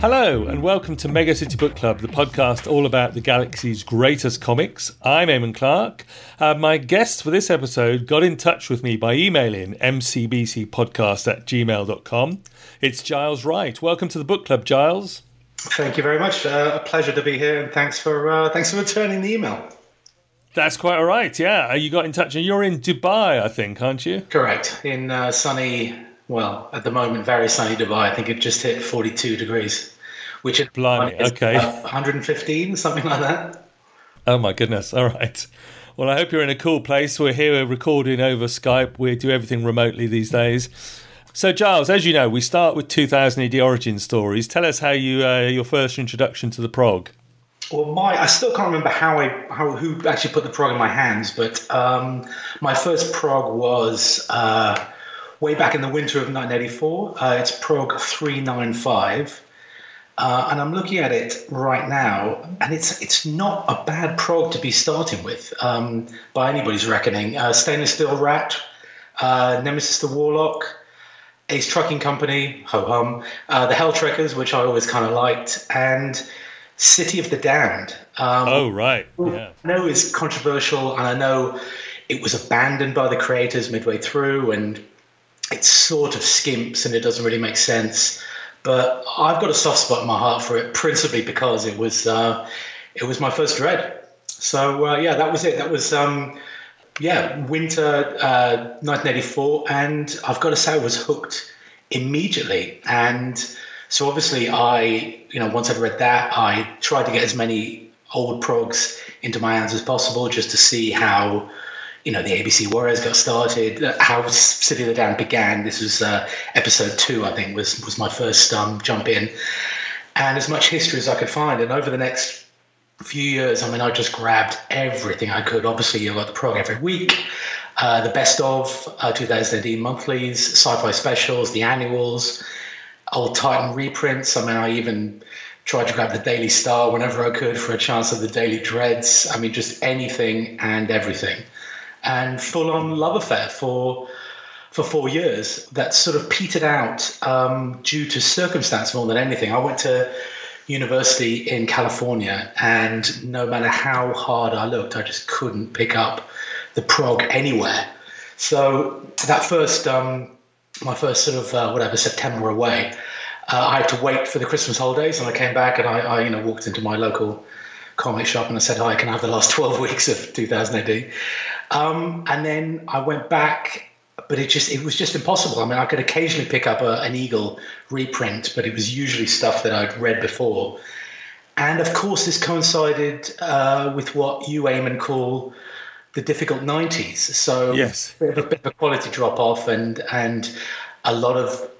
Hello, and welcome to Mega City Book Club, the podcast all about the galaxy's greatest comics. I'm Eamon Clark. Uh, my guest for this episode got in touch with me by emailing mcbcpodcast at gmail.com. It's Giles Wright. Welcome to the book club, Giles. Thank you very much. Uh, a pleasure to be here, and thanks for uh, thanks for returning the email. That's quite all right. Yeah, uh, you got in touch, and you're in Dubai, I think, aren't you? Correct. In uh, sunny, well, at the moment, very sunny Dubai. I think it just hit 42 degrees which Blimey, is okay. 115, something like that. Oh my goodness! All right. Well, I hope you're in a cool place. We're here recording over Skype. We do everything remotely these days. So, Giles, as you know, we start with 2000 AD origin stories. Tell us how you uh, your first introduction to the prog. Well, my I still can't remember how I how who actually put the prog in my hands, but um, my first prog was uh, way back in the winter of 1984. Uh, it's prog 395. Uh, and I'm looking at it right now, and it's it's not a bad prog to be starting with um, by anybody's reckoning. Uh, Stainless Steel Rat, uh, Nemesis the Warlock, Ace Trucking Company, ho hum, uh, the Helltrekkers, which I always kind of liked, and City of the Damned. Um, oh right, yeah. I know is controversial, and I know it was abandoned by the creators midway through, and it sort of skimps, and it doesn't really make sense. But I've got a soft spot in my heart for it, principally because it was uh, it was my first Dredd. So uh, yeah, that was it. That was um, yeah, winter uh, 1984, and I've got to say I was hooked immediately. And so obviously, I you know once I'd read that, I tried to get as many old progs into my hands as possible just to see how you know, the ABC Warriors got started, uh, how City of the Damned began. This was uh, episode two, I think, was was my first um, jump in, and as much history as I could find. And over the next few years, I mean, I just grabbed everything I could. Obviously, you got the prog every week, uh, the best of uh, 2018 monthlies, sci-fi specials, the annuals, old Titan reprints. I mean, I even tried to grab the Daily Star whenever I could for a chance of the Daily Dredds. I mean, just anything and everything and full on love affair for for four years that sort of petered out um, due to circumstance more than anything. I went to university in California, and no matter how hard I looked, I just couldn't pick up the prog anywhere. So that first, um, my first sort of uh, whatever September away, uh, I had to wait for the Christmas holidays, and I came back and I, I, you know walked into my local comic shop and I said, "Hi, can I have the last twelve weeks of 2000 AD?" Um, and then I went back, but it just it was just impossible. I mean, I could occasionally pick up a, an Eagle reprint, but it was usually stuff that I'd read before. And of course, this coincided uh, with what you, Eamon, call the difficult 90s. So yes, a bit of a, bit of a quality drop off, and and a lot of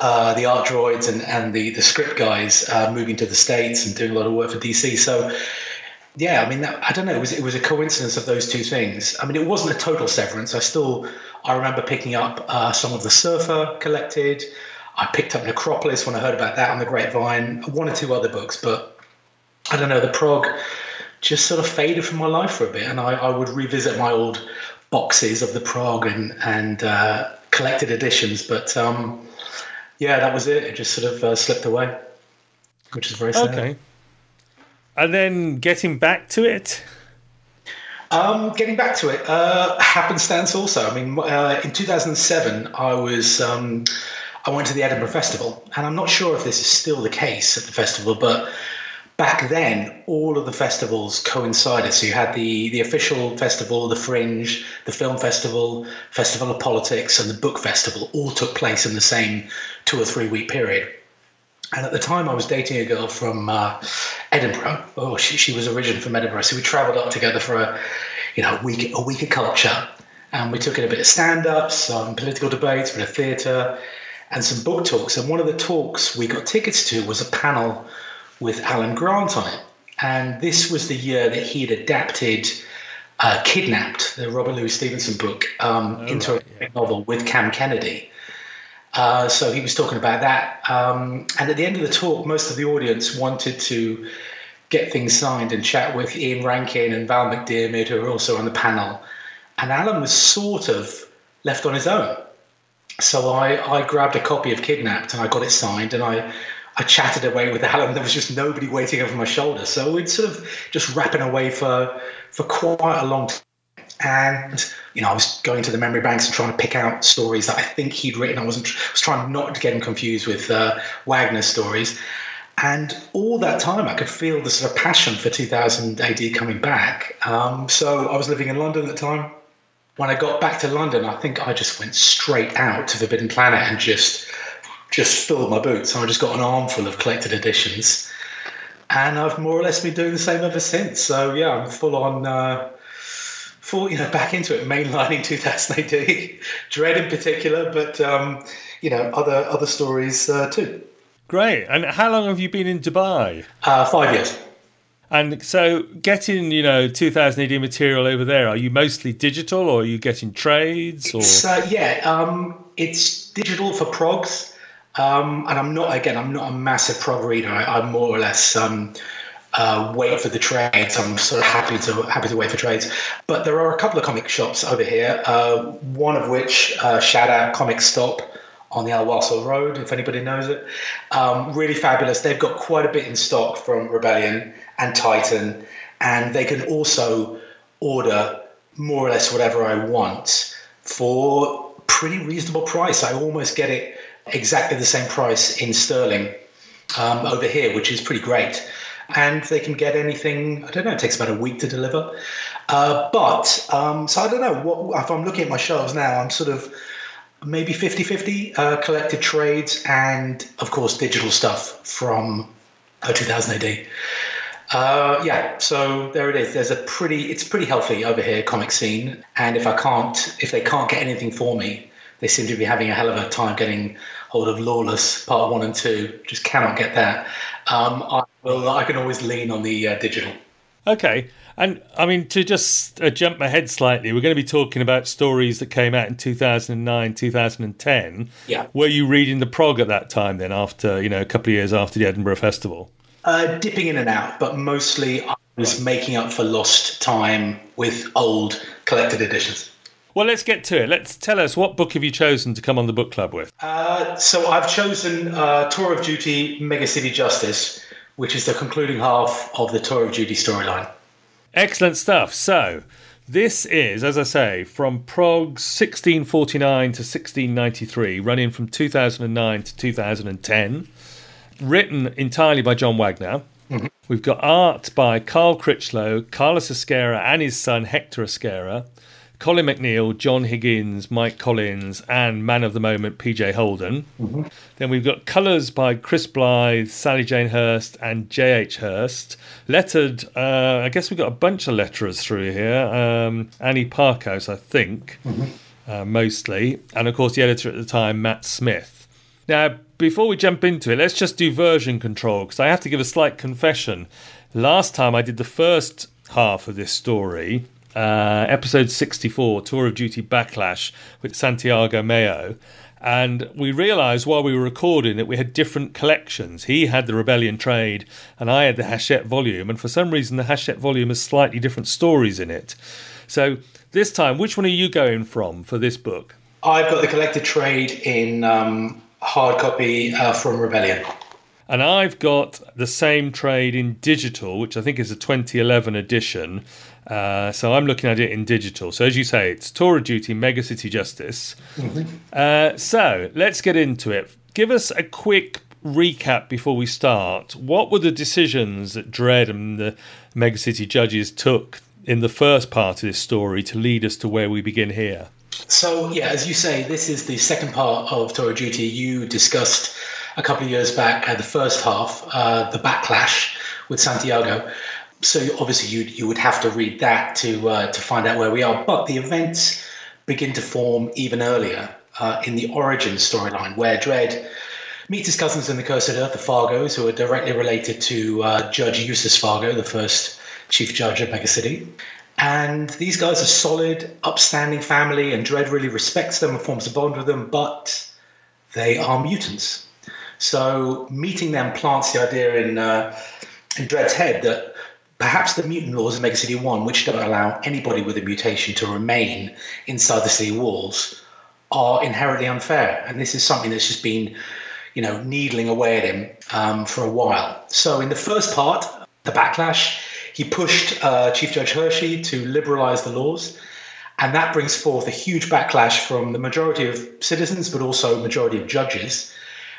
uh, the art droids and, and the, the script guys uh, moving to the States and doing a lot of work for DC. So yeah, I mean, that, I don't know. It was it was a coincidence of those two things. I mean, it wasn't a total severance. I still I remember picking up uh, some of the Surfer collected. I picked up Necropolis when I heard about that on the grapevine. One or two other books, but I don't know. The prog just sort of faded from my life for a bit, and I, I would revisit my old boxes of the prog and and uh, collected editions. But um, yeah, that was it. It just sort of uh, slipped away, which is very sad. Okay. And then getting back to it? Um, getting back to it, uh, happenstance also. I mean, uh, in 2007, I was um, I went to the Edinburgh Festival, and I'm not sure if this is still the case at the festival, but back then, all of the festivals coincided. So you had the the official festival, the Fringe, the Film Festival, Festival of Politics, and the Book Festival all took place in the same two or three week period. And at the time, I was dating a girl from uh, Edinburgh. Oh, she, she was originally from Edinburgh. So we travelled up together for a, you know, a week, a week of culture. And we took in a bit of stand up, some political debates, a bit of theatre, and some book talks. And one of the talks we got tickets to was a panel with Alan Grant on it. And this was the year that he had adapted uh, Kidnapped, the Robert Louis Stevenson book, um, oh, into right, a yeah. novel with Cam Kennedy. Uh, so he was talking about that. Um, and at the end of the talk, most of the audience wanted to get things signed and chat with Ian Rankin and Val McDermid, who are also on the panel. And Alan was sort of left on his own. So I, I grabbed a copy of Kidnapped and I got it signed and I, I chatted away with Alan. There was just nobody waiting over my shoulder. So we'd sort of just rapping away for for quite a long time. And you know, I was going to the memory banks and trying to pick out stories that I think he'd written. I wasn't I was trying not to get him confused with uh, Wagner's stories. And all that time, I could feel the sort of passion for 2000 AD coming back. Um, so I was living in London at the time. When I got back to London, I think I just went straight out to Forbidden Planet and just just filled my boots. I just got an armful of collected editions, and I've more or less been doing the same ever since. So yeah, I'm full on. Uh, full, you know, back into it, mainlining 2000 AD, Dredd in particular, but um, you know, other other stories uh, too. Great. And how long have you been in Dubai? Uh, five years. And so, getting you know 2000 AD material over there, are you mostly digital, or are you getting trades? Or uh, yeah, um, it's digital for progs, um, and I'm not again. I'm not a massive prog reader. I, am more or less um, uh, wait for the trades. I'm sort of happy to happy to wait for trades. But there are a couple of comic shops over here. Uh, one of which, uh, shout out Comic Stop on the Al Wasl Road, if anybody knows it. Um, really fabulous. They've got quite a bit in stock from Rebellion and Titan, and they can also order more or less whatever I want for pretty reasonable price. I almost get it exactly the same price in sterling um, over here, which is pretty great. And they can get anything. I don't know. It takes about a week to deliver. Uh, but um, so I don't know. What if I'm looking at my shelves now? I'm sort of maybe 50 50 uh, collected trades and, of course, digital stuff from uh, 2000 AD. Uh, yeah, so there it is. There's a pretty, it's pretty healthy over here comic scene, and if I can't, if they can't get anything for me, they seem to be having a hell of a time getting hold of Lawless Part One and Two. Just cannot get that. Um, I will, I can always lean on the uh, digital. Okay, and I mean, to just uh, jump ahead slightly, we're going to be talking about stories that came out in 2009, 2010. Yeah. Were you reading the prog at that time then, after, you know, a couple of years after the Edinburgh Festival? Uh, dipping in and out, but mostly I was making up for lost time with old collected editions. Well, let's get to it. Let's tell us what book have you chosen to come on the book club with? Uh, so I've chosen uh, Tour of Duty Mega City Justice, which is the concluding half of the Tour of Duty storyline. Excellent stuff. So, this is, as I say, from Prog's 1649 to 1693, running from 2009 to 2010, written entirely by John Wagner. Mm-hmm. We've got art by Carl Critchlow, Carlos Ezquerra, and his son Hector Ezquerra. Colin MacNeil, John Higgins, Mike Collins, and man of the moment PJ Holden. Mm-hmm. Then we've got colours by Chris Blythe, Sally Jane Hurst, and J.H. Hurst. Lettered, uh, I guess we've got a bunch of letterers through here. Um, Annie Parkhouse, I think, mm-hmm. uh, mostly. And of course, the editor at the time, Matt Smith. Now, before we jump into it, let's just do version control because I have to give a slight confession. Last time I did the first half of this story, uh, episode 64, Tour of Duty Backlash with Santiago Mayo. And we realised while we were recording that we had different collections. He had the Rebellion Trade, and I had the Hachette volume. And for some reason, the Hachette volume has slightly different stories in it. So this time, which one are you going from for this book? I've got the collected trade in um, hard copy uh, from Rebellion. And I've got the same trade in digital, which I think is a 2011 edition. Uh, so I'm looking at it in digital. So as you say, it's Tour of Duty, Mega City Justice. Mm-hmm. Uh, so let's get into it. Give us a quick recap before we start. What were the decisions that Dredd and the Mega City judges took in the first part of this story to lead us to where we begin here? So yeah, as you say, this is the second part of Tour of Duty. You discussed a couple of years back uh, the first half, uh, the backlash with Santiago so obviously you you would have to read that to uh, to find out where we are. But the events begin to form even earlier uh, in the origin storyline, where Dredd meets his cousins in the Cursed Earth, the Fargos, who are directly related to uh, Judge Eustace Fargo, the first chief judge of Mega City. And these guys are solid, upstanding family, and Dredd really respects them and forms a bond with them, but they are mutants. So meeting them plants the idea in uh, in Dread's head that perhaps the mutant laws of Mega City 1, which don't allow anybody with a mutation to remain inside the city walls, are inherently unfair. And this is something that's just been you know, needling away at him um, for a while. So in the first part, the backlash, he pushed uh, Chief Judge Hershey to liberalize the laws. And that brings forth a huge backlash from the majority of citizens, but also majority of judges.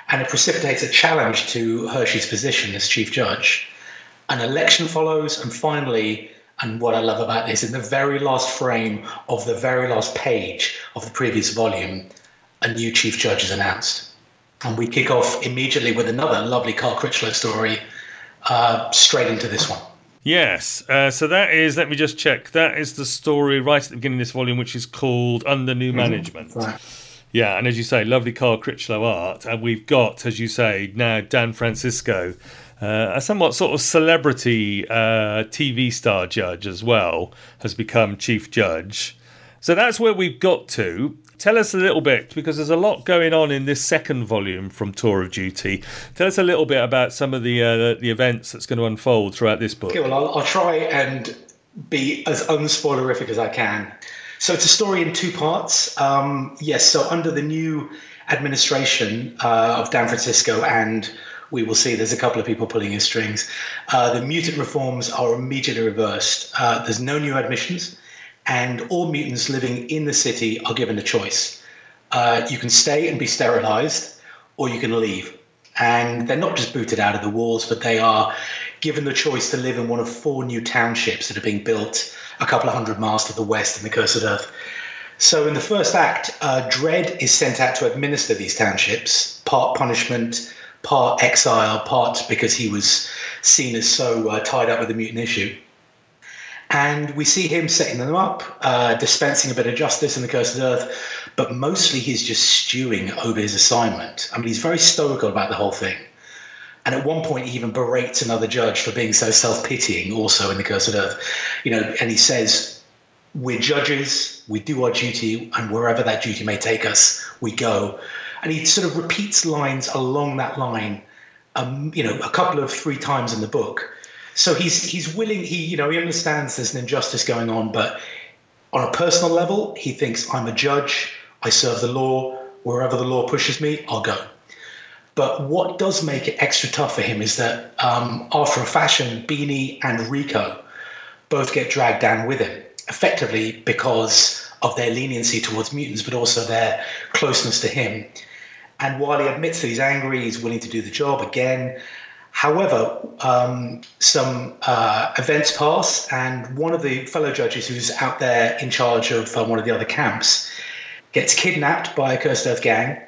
And it precipitates a challenge to Hershey's position as chief judge. An election follows, and finally, and what I love about this, in the very last frame of the very last page of the previous volume, a new chief judge is announced. And we kick off immediately with another lovely Carl Critchlow story, uh, straight into this one. Yes. Uh, so that is, let me just check. That is the story right at the beginning of this volume, which is called Under New mm-hmm. Management. Mm-hmm. Right. Yeah, and as you say, lovely Carl Critchlow art. And we've got, as you say, now Dan Francisco, uh, a somewhat sort of celebrity uh, TV star judge as well, has become chief judge. So that's where we've got to. Tell us a little bit, because there's a lot going on in this second volume from Tour of Duty. Tell us a little bit about some of the uh, the events that's going to unfold throughout this book. Okay, well, I'll, I'll try and be as unspoilerific as I can. So it's a story in two parts. Um, yes, so under the new administration uh, of Dan Francisco, and we will see there's a couple of people pulling his strings, uh, the mutant reforms are immediately reversed. Uh, there's no new admissions and all mutants living in the city are given a choice. Uh, you can stay and be sterilized, or you can leave. And they're not just booted out of the walls, but they are given the choice to live in one of four new townships that are being built a couple of hundred miles to the west in the Cursed Earth. So, in the first act, uh, Dredd is sent out to administer these townships, part punishment, part exile, part because he was seen as so uh, tied up with the mutant issue. And we see him setting them up, uh, dispensing a bit of justice in the Cursed Earth, but mostly he's just stewing over his assignment. I mean, he's very stoical about the whole thing. And at one point, he even berates another judge for being so self pitying, also in the Cursed Earth. You know, and he says, We're judges, we do our duty, and wherever that duty may take us, we go. And he sort of repeats lines along that line, um, you know, a couple of three times in the book so he's he's willing. He you know he understands there's an injustice going on, but on a personal level, he thinks I'm a judge. I serve the law. Wherever the law pushes me, I'll go. But what does make it extra tough for him is that um, after a fashion, Beanie and Rico both get dragged down with him, effectively because of their leniency towards mutants, but also their closeness to him. And while he admits that he's angry, he's willing to do the job again. However, um, some uh, events pass, and one of the fellow judges who's out there in charge of uh, one of the other camps gets kidnapped by a Cursed Earth gang.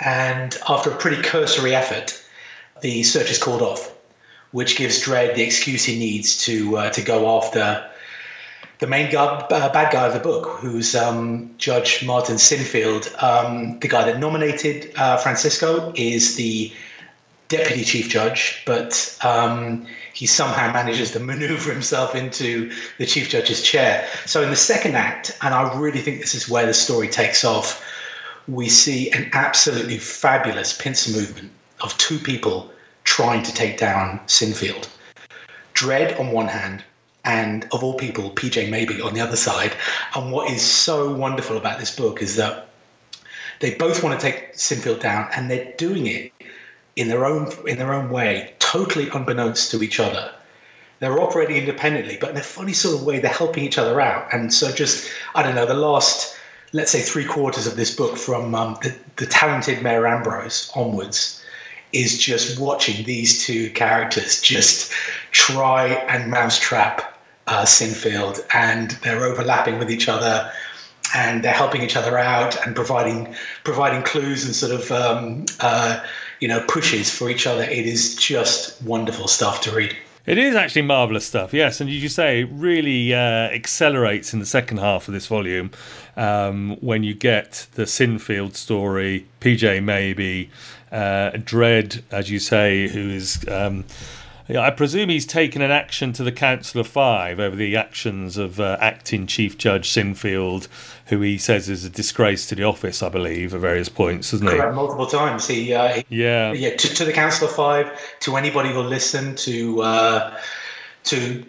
And after a pretty cursory effort, the search is called off, which gives Dredd the excuse he needs to uh, to go after the main guy, uh, bad guy of the book, who's um, Judge Martin Sinfield. Um, the guy that nominated uh, Francisco is the deputy chief judge, but um, he somehow manages to maneuver himself into the chief judge's chair. So in the second act, and I really think this is where the story takes off, we see an absolutely fabulous pincer movement of two people trying to take down Sinfield. Dredd on one hand, and of all people, PJ Maybe on the other side. And what is so wonderful about this book is that they both want to take Sinfield down, and they're doing it in their own in their own way, totally unbeknownst to each other. They're operating independently, but in a funny sort of way, they're helping each other out. And so, just I don't know, the last let's say three quarters of this book, from um, the, the talented Mayor Ambrose onwards, is just watching these two characters just try and mousetrap uh, Sinfield, and they're overlapping with each other and they're helping each other out and providing providing clues and sort of um, uh, you know pushes for each other. It is just wonderful stuff to read. It is actually marvelous stuff, yes. And as you say, it really uh, accelerates in the second half of this volume um, when you get the Sinfield story, PJ Maybe, uh, Dredd, as you say, who is. Um, I presume he's taken an action to the Council of Five over the actions of uh, acting Chief Judge Sinfield, who he says is a disgrace to the office, I believe, at various points, isn't he? Correct, multiple times. He, uh, yeah, yeah, to, to, the Council of Five, to anybody who'll listen, to uh, to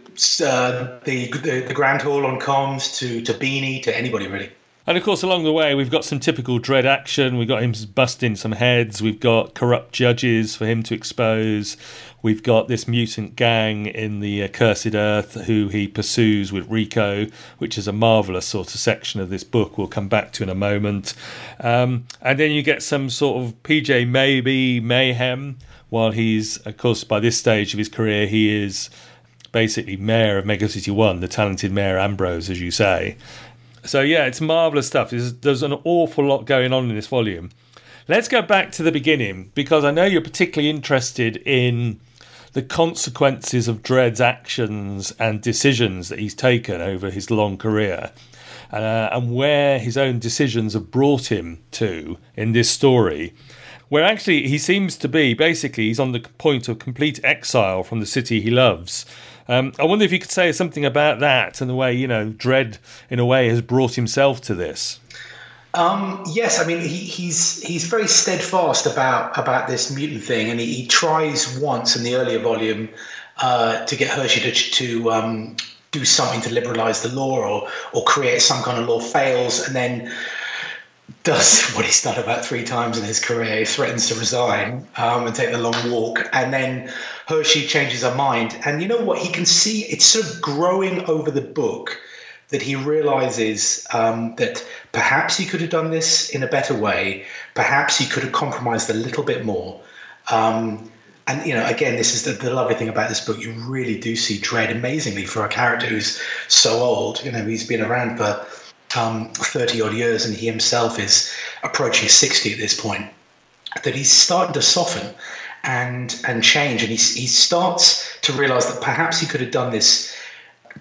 uh, the, the, the Grand Hall on comms, to to Beanie, to anybody really. And of course, along the way, we've got some typical Dredd action. We've got him busting some heads. We've got corrupt judges for him to expose. We've got this mutant gang in the Accursed Earth who he pursues with Rico, which is a marvelous sort of section of this book. We'll come back to in a moment. Um, and then you get some sort of PJ maybe mayhem while he's, of course, by this stage of his career, he is basically mayor of Mega City One, the talented Mayor Ambrose, as you say. So yeah, it's marvelous stuff. There's, there's an awful lot going on in this volume. Let's go back to the beginning because I know you're particularly interested in the consequences of Dredd's actions and decisions that he's taken over his long career. Uh, and where his own decisions have brought him to in this story, where actually he seems to be basically he's on the point of complete exile from the city he loves um, I wonder if you could say something about that and the way you know Dredd, in a way, has brought himself to this. Um, yes, I mean he, he's he's very steadfast about about this mutant thing, and he, he tries once in the earlier volume uh, to get Hershey to, to um, do something to liberalize the law or or create some kind of law, fails, and then does what he's done about three times in his career. He threatens to resign um, and take the long walk, and then Hershey changes her mind. And you know what? He can see it's sort of growing over the book that he realizes um, that perhaps he could have done this in a better way. Perhaps he could have compromised a little bit more. Um, and you know, again, this is the, the, lovely thing about this book. You really do see Dredd amazingly for a character who's so old. You know, he's been around for um, 30 odd years, and he himself is approaching 60 at this point. That he's starting to soften and and change, and he he starts to realize that perhaps he could have done this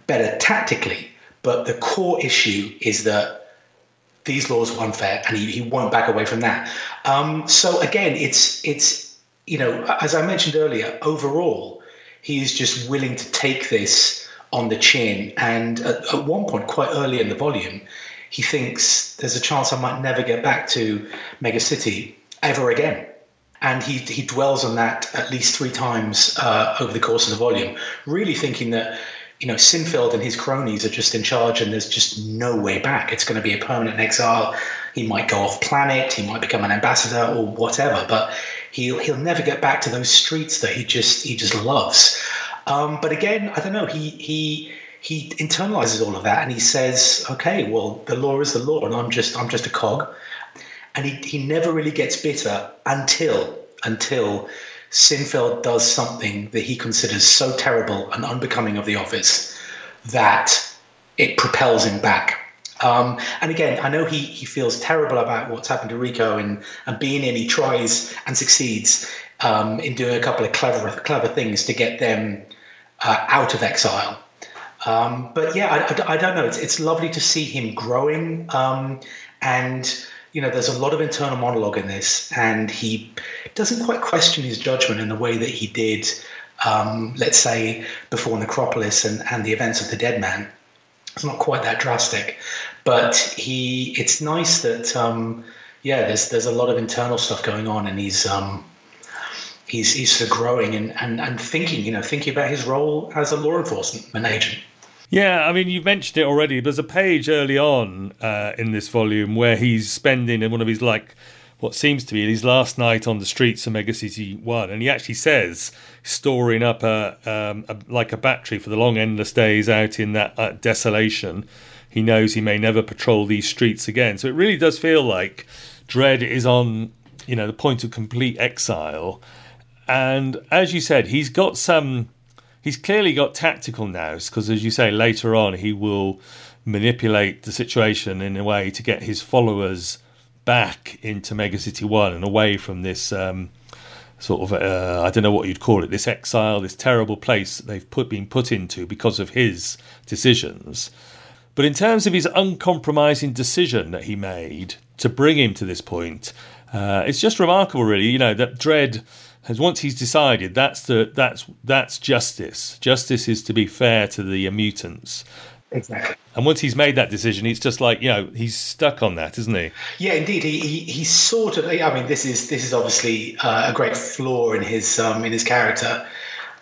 better tactically, but the core issue is that these laws were unfair, and he, he won't back away from that. Um, so again, it's it's you know as I mentioned earlier, overall he is just willing to take this on the chin, and at, at one point, quite early in the volume, he thinks there's a chance I might never get back to Mega City ever again and he he dwells on that at least three times uh, over the course of the volume, really thinking that you know Sinfield and his cronies are just in charge, and there's just no way back. It's going to be a permanent exile. He might go off planet, he might become an ambassador or whatever, but he'll he'll never get back to those streets that he just he just loves. Um, but again, I don't know. He he he internalizes all of that, and he says, "Okay, well, the law is the law, and I'm just I'm just a cog." And he, he never really gets bitter until until Sinfield does something that he considers so terrible and unbecoming of the office that it propels him back. Um, and again, I know he, he feels terrible about what's happened to Rico and, and Beanie. He tries and succeeds um, in doing a couple of clever clever things to get them uh, out of exile. Um, but yeah, I, I, I, don't know. It's, it's lovely to see him growing um, and you know, there's a lot of internal monologue in this, and he doesn't quite question his judgment in the way that he did, um, let's say, before Necropolis and, and the events of the Dead Man. It's not quite that drastic, but he. It's nice that, um, yeah, there's there's a lot of internal stuff going on, and he's um, he's he's sort of growing and, and, and thinking, you know, thinking about his role as a law enforcement agent. Yeah, I mean, you've mentioned it already. There's a page early on uh, in this volume where he's spending in one of his like what seems to be his last night on the streets of Mega City One, and he actually says storing up a, um, a like a battery for the long endless days out in that uh, desolation. He knows he may never patrol these streets again. So it really does feel like Dredd is on you know the point of complete exile, and as you said, he's got some he's clearly got tactical nous because, as you say, later on he will manipulate the situation in a way to get his followers back into Mega City One and away from this um, sort of uh, I don't know what you'd call it, this exile, this terrible place they've put been put into because of his decisions. But in terms of his uncompromising decision that he made to bring him to this point, uh, it's just remarkable, really. You know that Dredd has once he's decided that's the that's that's justice. Justice is to be fair to the mutants. Exactly. And once he's made that decision, it's just like you know he's stuck on that, isn't he? Yeah, indeed. He he, he sort of. I mean, this is this is obviously uh, a great flaw in his um, in his character.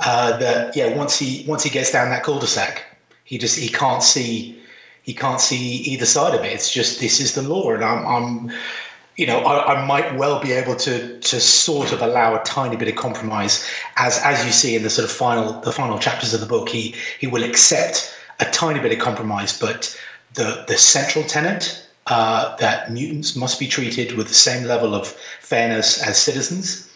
Uh, that yeah, once he once he gets down that cul-de-sac, he just he can't see he can't see either side of it. It's just this is the law, and I'm, I'm you know, I, I, might well be able to to sort of allow a tiny bit of compromise, as as you see in the sort of final the final chapters of the book. He he will accept a tiny bit of compromise, but the the central tenet uh, that mutants must be treated with the same level of fairness as citizens,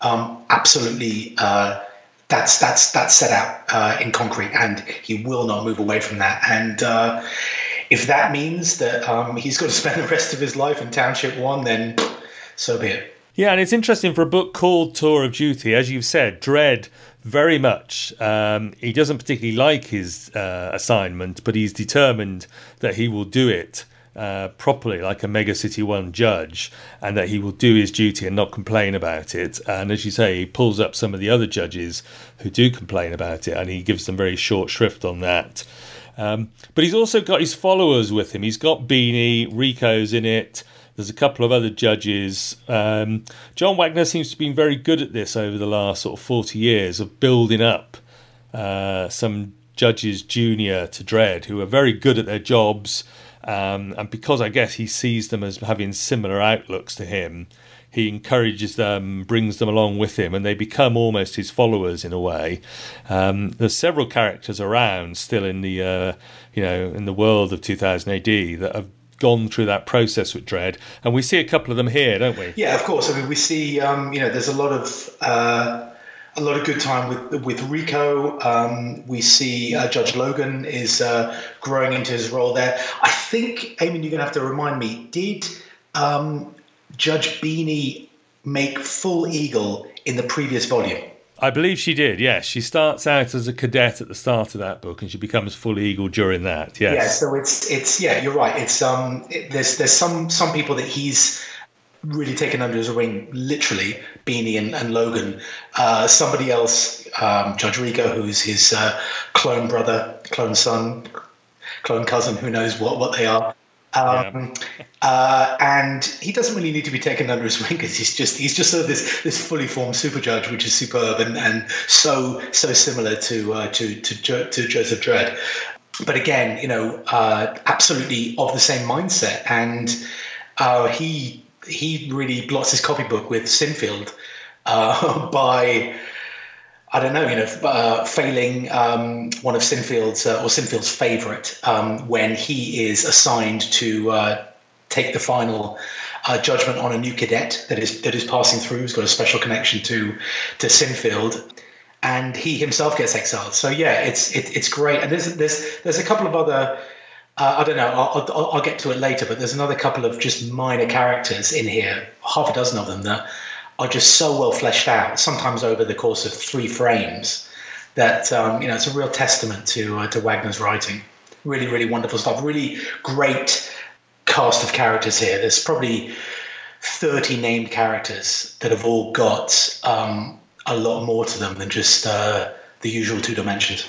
um, absolutely. Uh, that's that's that's set out uh, in concrete, and he will not move away from that. And uh, if that means that um, he's got to spend the rest of his life in Township One, then so be it. Yeah, and it's interesting for a book called Tour of Duty, as you've said, Dredd very much. Um, he doesn't particularly like his uh, assignment, but he's determined that he will do it. Uh, properly, like a Mega City One judge, and that he will do his duty and not complain about it. And as you say, he pulls up some of the other judges who do complain about it, and he gives them very short shrift on that. Um, but he's also got his followers with him. He's got Beanie, Rico's in it. There's a couple of other judges. Um, John Wagner seems to have been very good at this over the last sort of 40 years of building up uh, some judges junior to Dredd who are very good at their jobs. Um, and because I guess he sees them as having similar outlooks to him, he encourages them, brings them along with him, and they become almost his followers in a way. Um, there's several characters around still in the uh, you know in the world of 2000 AD that have gone through that process with Dredd, and we see a couple of them here, don't we? Yeah, of course. I mean, we see um, you know there's a lot of. Uh, a lot of good time with with Rico. Um, we see uh, Judge Logan is uh, growing into his role there. I think, Eamon, you're going to have to remind me. Did um, Judge Beanie make full Eagle in the previous volume? I believe she did. Yes, she starts out as a cadet at the start of that book, and she becomes full eagle during that. Yes. Yeah. So it's it's yeah, you're right. It's um, it, there's there's some some people that he's really taken under his wing, literally Beanie and, and Logan. Uh, somebody else, um, Judge Rico, who's his uh, clone brother, clone son, clone cousin, who knows what what they are. Um, yeah. uh, and he doesn't really need to be taken under his wing because he's just he's just sort of this this fully formed super judge, which is superb and, and so so similar to uh, to to, jo- to Joseph Dredd. But again, you know, uh, absolutely of the same mindset, and uh, he he really blots his copybook with Sinfield uh, by I don't know, you know, uh, failing um, one of Sinfield's uh, or Sinfield's favourite um, when he is assigned to uh, take the final uh, judgment on a new cadet that is that is passing through, who's got a special connection to to Sinfield, and he himself gets exiled. So yeah, it's it, it's great, and there's there's there's a couple of other. Uh, I don't know. I'll, I'll, I'll get to it later, but there's another couple of just minor characters in here, half a dozen of them that are just so well fleshed out, sometimes over the course of three frames, that um, you know it's a real testament to uh, to Wagner's writing. Really, really wonderful stuff. Really great cast of characters here. There's probably 30 named characters that have all got um, a lot more to them than just uh, the usual two dimensions.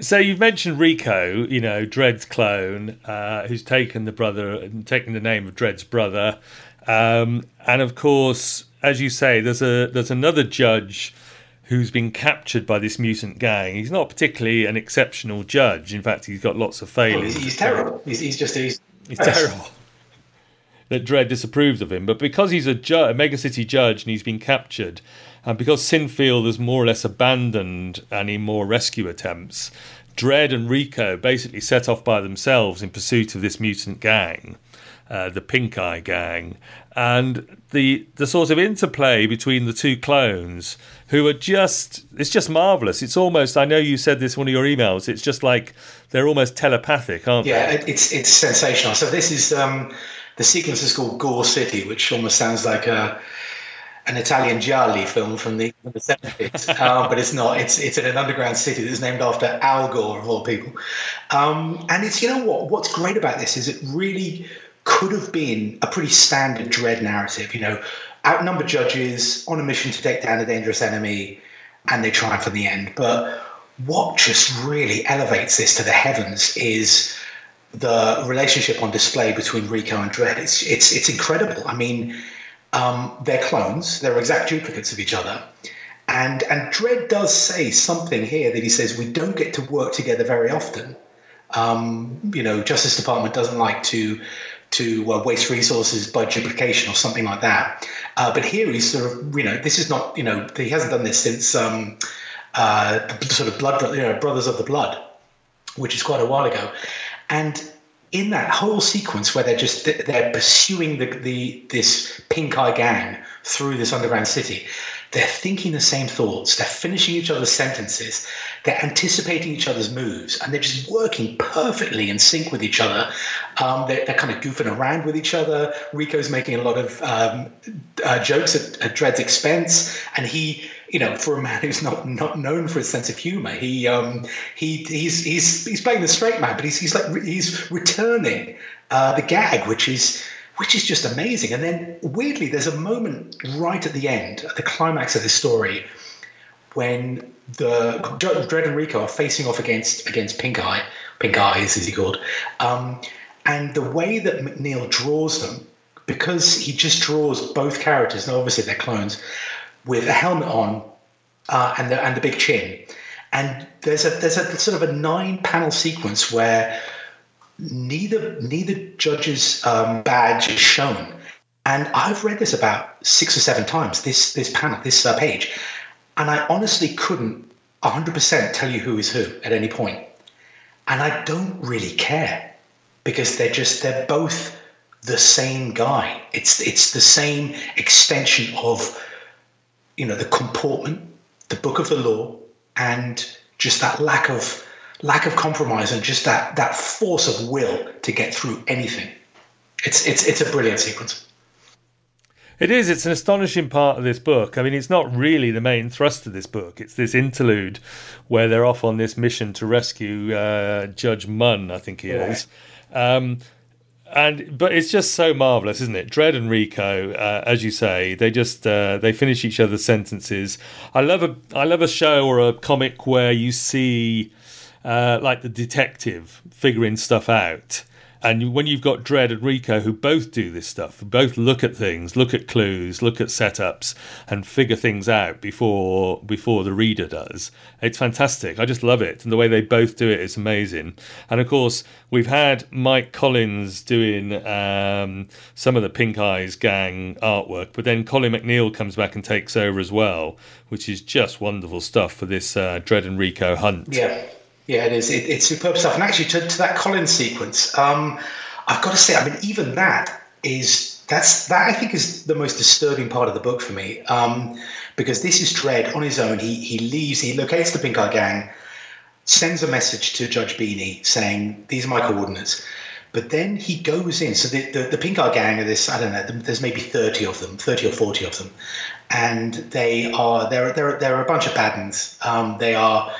So you've mentioned Rico, you know, Dredd's clone, uh, who's taken the brother, taken the name of Dredd's brother, um, and of course as you say, there's a there's another judge who's been captured by this mutant gang. He's not particularly an exceptional judge. In fact, he's got lots of failures. he's, he's terrible. He's, he's just he's, he's terrible. that Dredd disapproves of him, but because he's a, ju- a mega city judge and he's been captured, and because Sinfield has more or less abandoned any more rescue attempts, Dredd and Rico basically set off by themselves in pursuit of this mutant gang. Uh, the Pink Eye Gang, and the the sort of interplay between the two clones, who are just it's just marvelous. It's almost I know you said this in one of your emails. It's just like they're almost telepathic, aren't yeah, they? Yeah, it's it's sensational. So this is um, the sequence is called Gore City, which almost sounds like a an Italian gialli film from the, 70s, uh, but it's not. It's it's in an underground city that's named after Al Gore of all people. Um, and it's you know what? What's great about this is it really could have been a pretty standard Dredd narrative. You know, outnumbered judges on a mission to take down a dangerous enemy, and they triumph in the end. But what just really elevates this to the heavens is the relationship on display between Rico and Dredd. It's it's it's incredible. I mean, um, they're clones. They're exact duplicates of each other. And and Dredd does say something here that he says we don't get to work together very often. Um, you know, Justice Department doesn't like to to uh, waste resources by duplication or something like that. Uh, but here he's sort of, you know, this is not, you know, he hasn't done this since um, uh, sort of blood, you know, Brothers of the Blood, which is quite a while ago, and in that whole sequence where they're just they're pursuing the, the this pink eye gang through this underground city they're thinking the same thoughts. They're finishing each other's sentences. They're anticipating each other's moves and they're just working perfectly in sync with each other. Um, they're, they're, kind of goofing around with each other. Rico's making a lot of um, uh, jokes at, at Dredd's expense and he you know, for a man who's not not known for his sense of humor, he um, he he's he's he's playing the straight man, but he's he's like he's returning uh, the gag, which is which is just amazing. And then weirdly, there's a moment right at the end, at the climax of the story, when the Dredd and Rico are facing off against against Pink Eye, Pink Eyes is he called, um, and the way that MacNeil draws them, because he just draws both characters, and obviously they're clones with a helmet on uh, and the and the big chin. And there's a there's a sort of a nine panel sequence where neither neither judge's um, badge is shown. And I've read this about six or seven times. This this panel, this uh, page, and I honestly couldn't 100% tell you who is who at any point. And I don't really care because they're just they're both the same guy. It's it's the same extension of you know the comportment, the book of the law, and just that lack of lack of compromise and just that that force of will to get through anything. It's it's it's a brilliant sequence. It is. It's an astonishing part of this book. I mean, it's not really the main thrust of this book. It's this interlude where they're off on this mission to rescue uh, Judge Munn, I think he yeah. is. Um, and but it's just so marvelous, isn't it? Dredd and Rico, uh, as you say, they just uh, they finish each other's sentences. I love a I love a show or a comic where you see uh, like the detective figuring stuff out and when you've got Dredd and Rico who both do this stuff, both look at things, look at clues, look at setups, and figure things out before before the reader does, it's fantastic. I just love it, and the way they both do it is amazing. And of course, we've had Mike Collins doing um, some of the Pink Eyes gang artwork, but then Colin MacNeil comes back and takes over as well, which is just wonderful stuff for this uh, Dredd and Rico hunt. Yeah. Yeah, it is. It, it's superb stuff. And actually, to, to that Collins sequence, um, I've got to say, I mean, even that is that's that I think is the most disturbing part of the book for me, um, because this is Dredd on his own. He he leaves. He locates the Pink Eye Gang, sends a message to Judge Beanie saying, "These are my coordinates." But then he goes in. So the, the, the Pink Eye Gang are this, I don't know, there's maybe 30 of them, 30 or 40 of them. And they are, they're, they're, they're a bunch of bad um, they are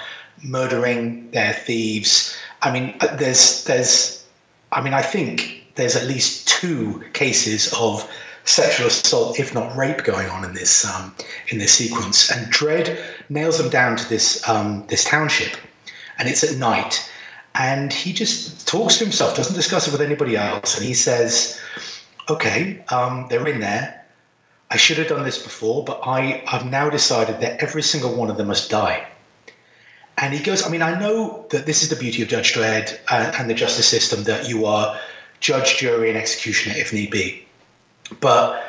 murdering their thieves. I mean, uh, there's there's, I mean, I think there's at least two cases of sexual assault, if not rape, going on in this um, in this sequence. And Dredd nails them down to this um, this township, and it's at night. And he just talks to himself, doesn't discuss it with anybody else, and he says, "Okay, um, they're in there. I should have done this before, but I I've now decided that every single one of them must die." And he goes, I mean, I know that this is the beauty of Judge Dredd and, and the justice system that you are judge, jury, and executioner if need be. But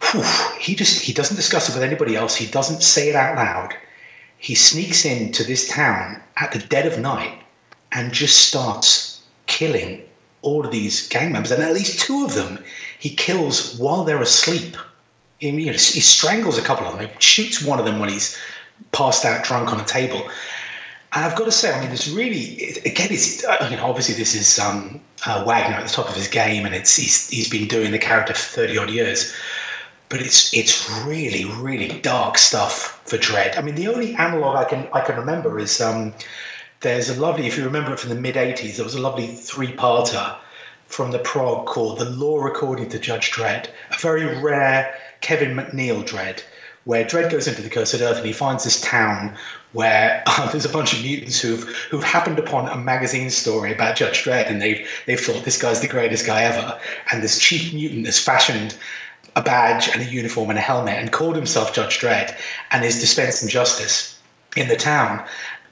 whew, he just he doesn't discuss it with anybody else. He doesn't say it out loud. He sneaks into this town at the dead of night and just starts killing all of these gang members. And at least two of them he kills while they're asleep. He, you know, he strangles a couple of them. He shoots one of them when he's passed out drunk on a table. And I've got to say, I mean, it's really again, it's mean, obviously this is um, uh, Wagner at the top of his game, and it's he's, he's been doing the character for thirty odd years. But it's it's really really dark stuff for Dredd. I mean, the only analog I can I can remember is um, there's a lovely if you remember it from the mid '80s, there was a lovely three-parter from the prog called "The Law According to Judge Dredd," a very rare Kevin McNeil Dredd where Dredd goes into the Cursed Earth and he finds this town where uh, there's a bunch of mutants who've who've happened upon a magazine story about Judge Dredd and they've they've thought this guy's the greatest guy ever, and this chief mutant has fashioned a badge and a uniform and a helmet and called himself Judge Dredd and is dispensing justice in the town.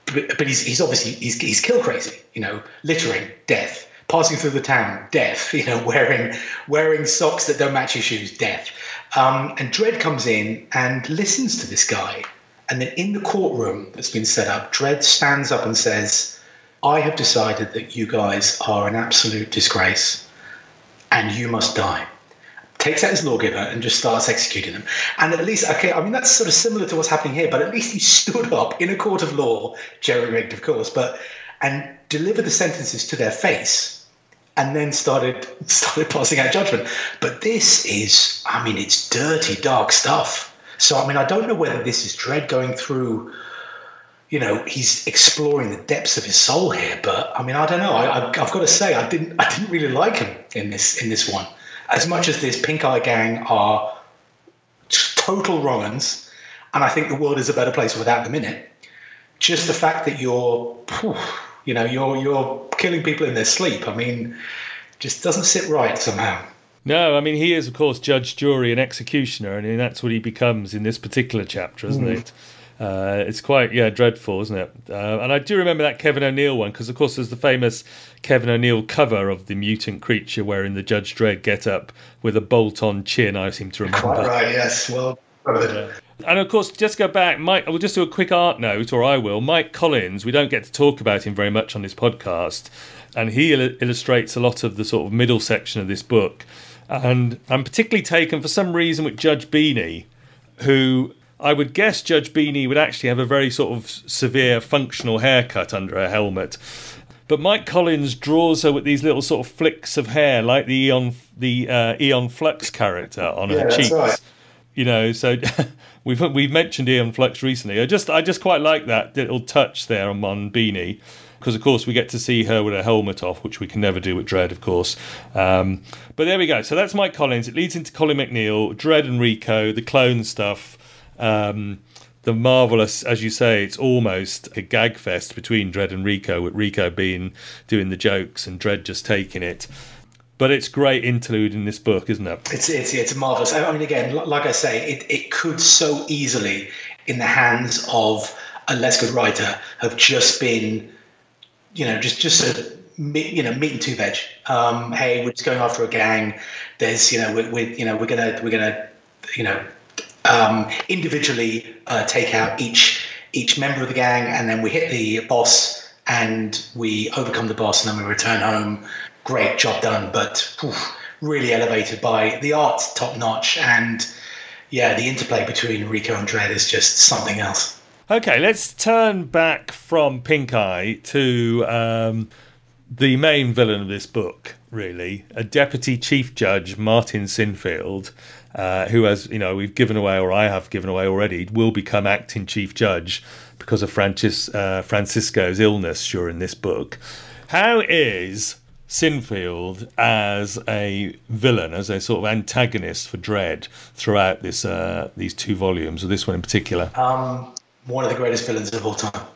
but, but he's, he's obviously he's, he's kill crazy, you know, littering, death, passing through the town, death, you know, wearing wearing socks that don't match his shoes, death. Um, and Dredd comes in and listens to this guy. And then in the courtroom that's been set up, Dredd stands up and says, I have decided that you guys are an absolute disgrace and you must die takes out his lawgiver and just starts executing them. And at least, okay, I mean, that's sort of similar to what's happening here, but at least he stood up in a court of law, jerry rigged, of course, but and delivered the sentences to their face and then started started passing out judgment. But this is, I mean, it's dirty, dark stuff. So, I mean, I don't know whether this is Dredd going through you know he's exploring the depths of his soul here but i mean i don't know I, have got to say i didn't i didn't really like him in this in this one as much as this pink eye gang are total wrong and I think the world is a better place without them in it. Just the fact that you're, you know, you're you're killing people in their sleep. I mean, just doesn't sit right somehow. No, I mean he is of course judge, jury, and executioner, and that's what he becomes in this particular chapter, isn't mm. it? Uh, it's quite yeah dreadful, isn't it? Uh, and I do remember that Kevin O'Neill one because, of course, there's the famous Kevin O'Neill cover of the mutant creature wearing the Judge Dredd get up with a bolt-on chin. I seem to remember. Quite right. Yes. Well. Yeah. And of course, just go back, Mike. We'll just do a quick art note, or I will. Mike Collins. We don't get to talk about him very much on this podcast, and he il- illustrates a lot of the sort of middle section of this book. And I'm particularly taken for some reason with Judge Beanie, who I would guess Judge Beanie would actually have a very sort of severe functional haircut under her helmet. But Mike Collins draws her with these little sort of flicks of hair, like the Aeon, the uh, Aeon Flux character on yeah, her cheeks. Right. You know, so we've we've mentioned Aeon Flux recently. I just I just quite like that little touch there on, on Beanie because of course we get to see her with her helmet off, which we can never do with Dredd, of course. Um, but there we go. So that's Mike Collins. It leads into Colin MacNeil, Dredd and Rico, the clone stuff. Um, the marvelous, as you say, it's almost a gag fest between Dredd and Rico, with Rico being doing the jokes and Dredd just taking it. But it's great interlude in this book, isn't it? It's it's it's marvelous. I mean, again, like I say, it it could so easily, in the hands of a less good writer, have just been, you know, just just sort of you know meat and two veg. Um, hey, we're just going after a gang. There's you know we're, we're you know we're gonna we're gonna you know um, individually uh, take out each each member of the gang, and then we hit the boss and we overcome the boss, and then we return home. Great job done, but really elevated by the art, top notch, and yeah, the interplay between Rico and Dredd is just something else. Okay, let's turn back from Pink Eye to um, the main villain of this book, really, a deputy chief judge, Martin Sinfield, uh, who has, you know, we've given away, or I have given away already, will become acting chief judge because of Francis, uh, Francisco's illness during this book. How is Sinfield as a villain, as a sort of antagonist for Dredd throughout this uh, these two volumes, or this one in particular? Um, one of the greatest villains of all time.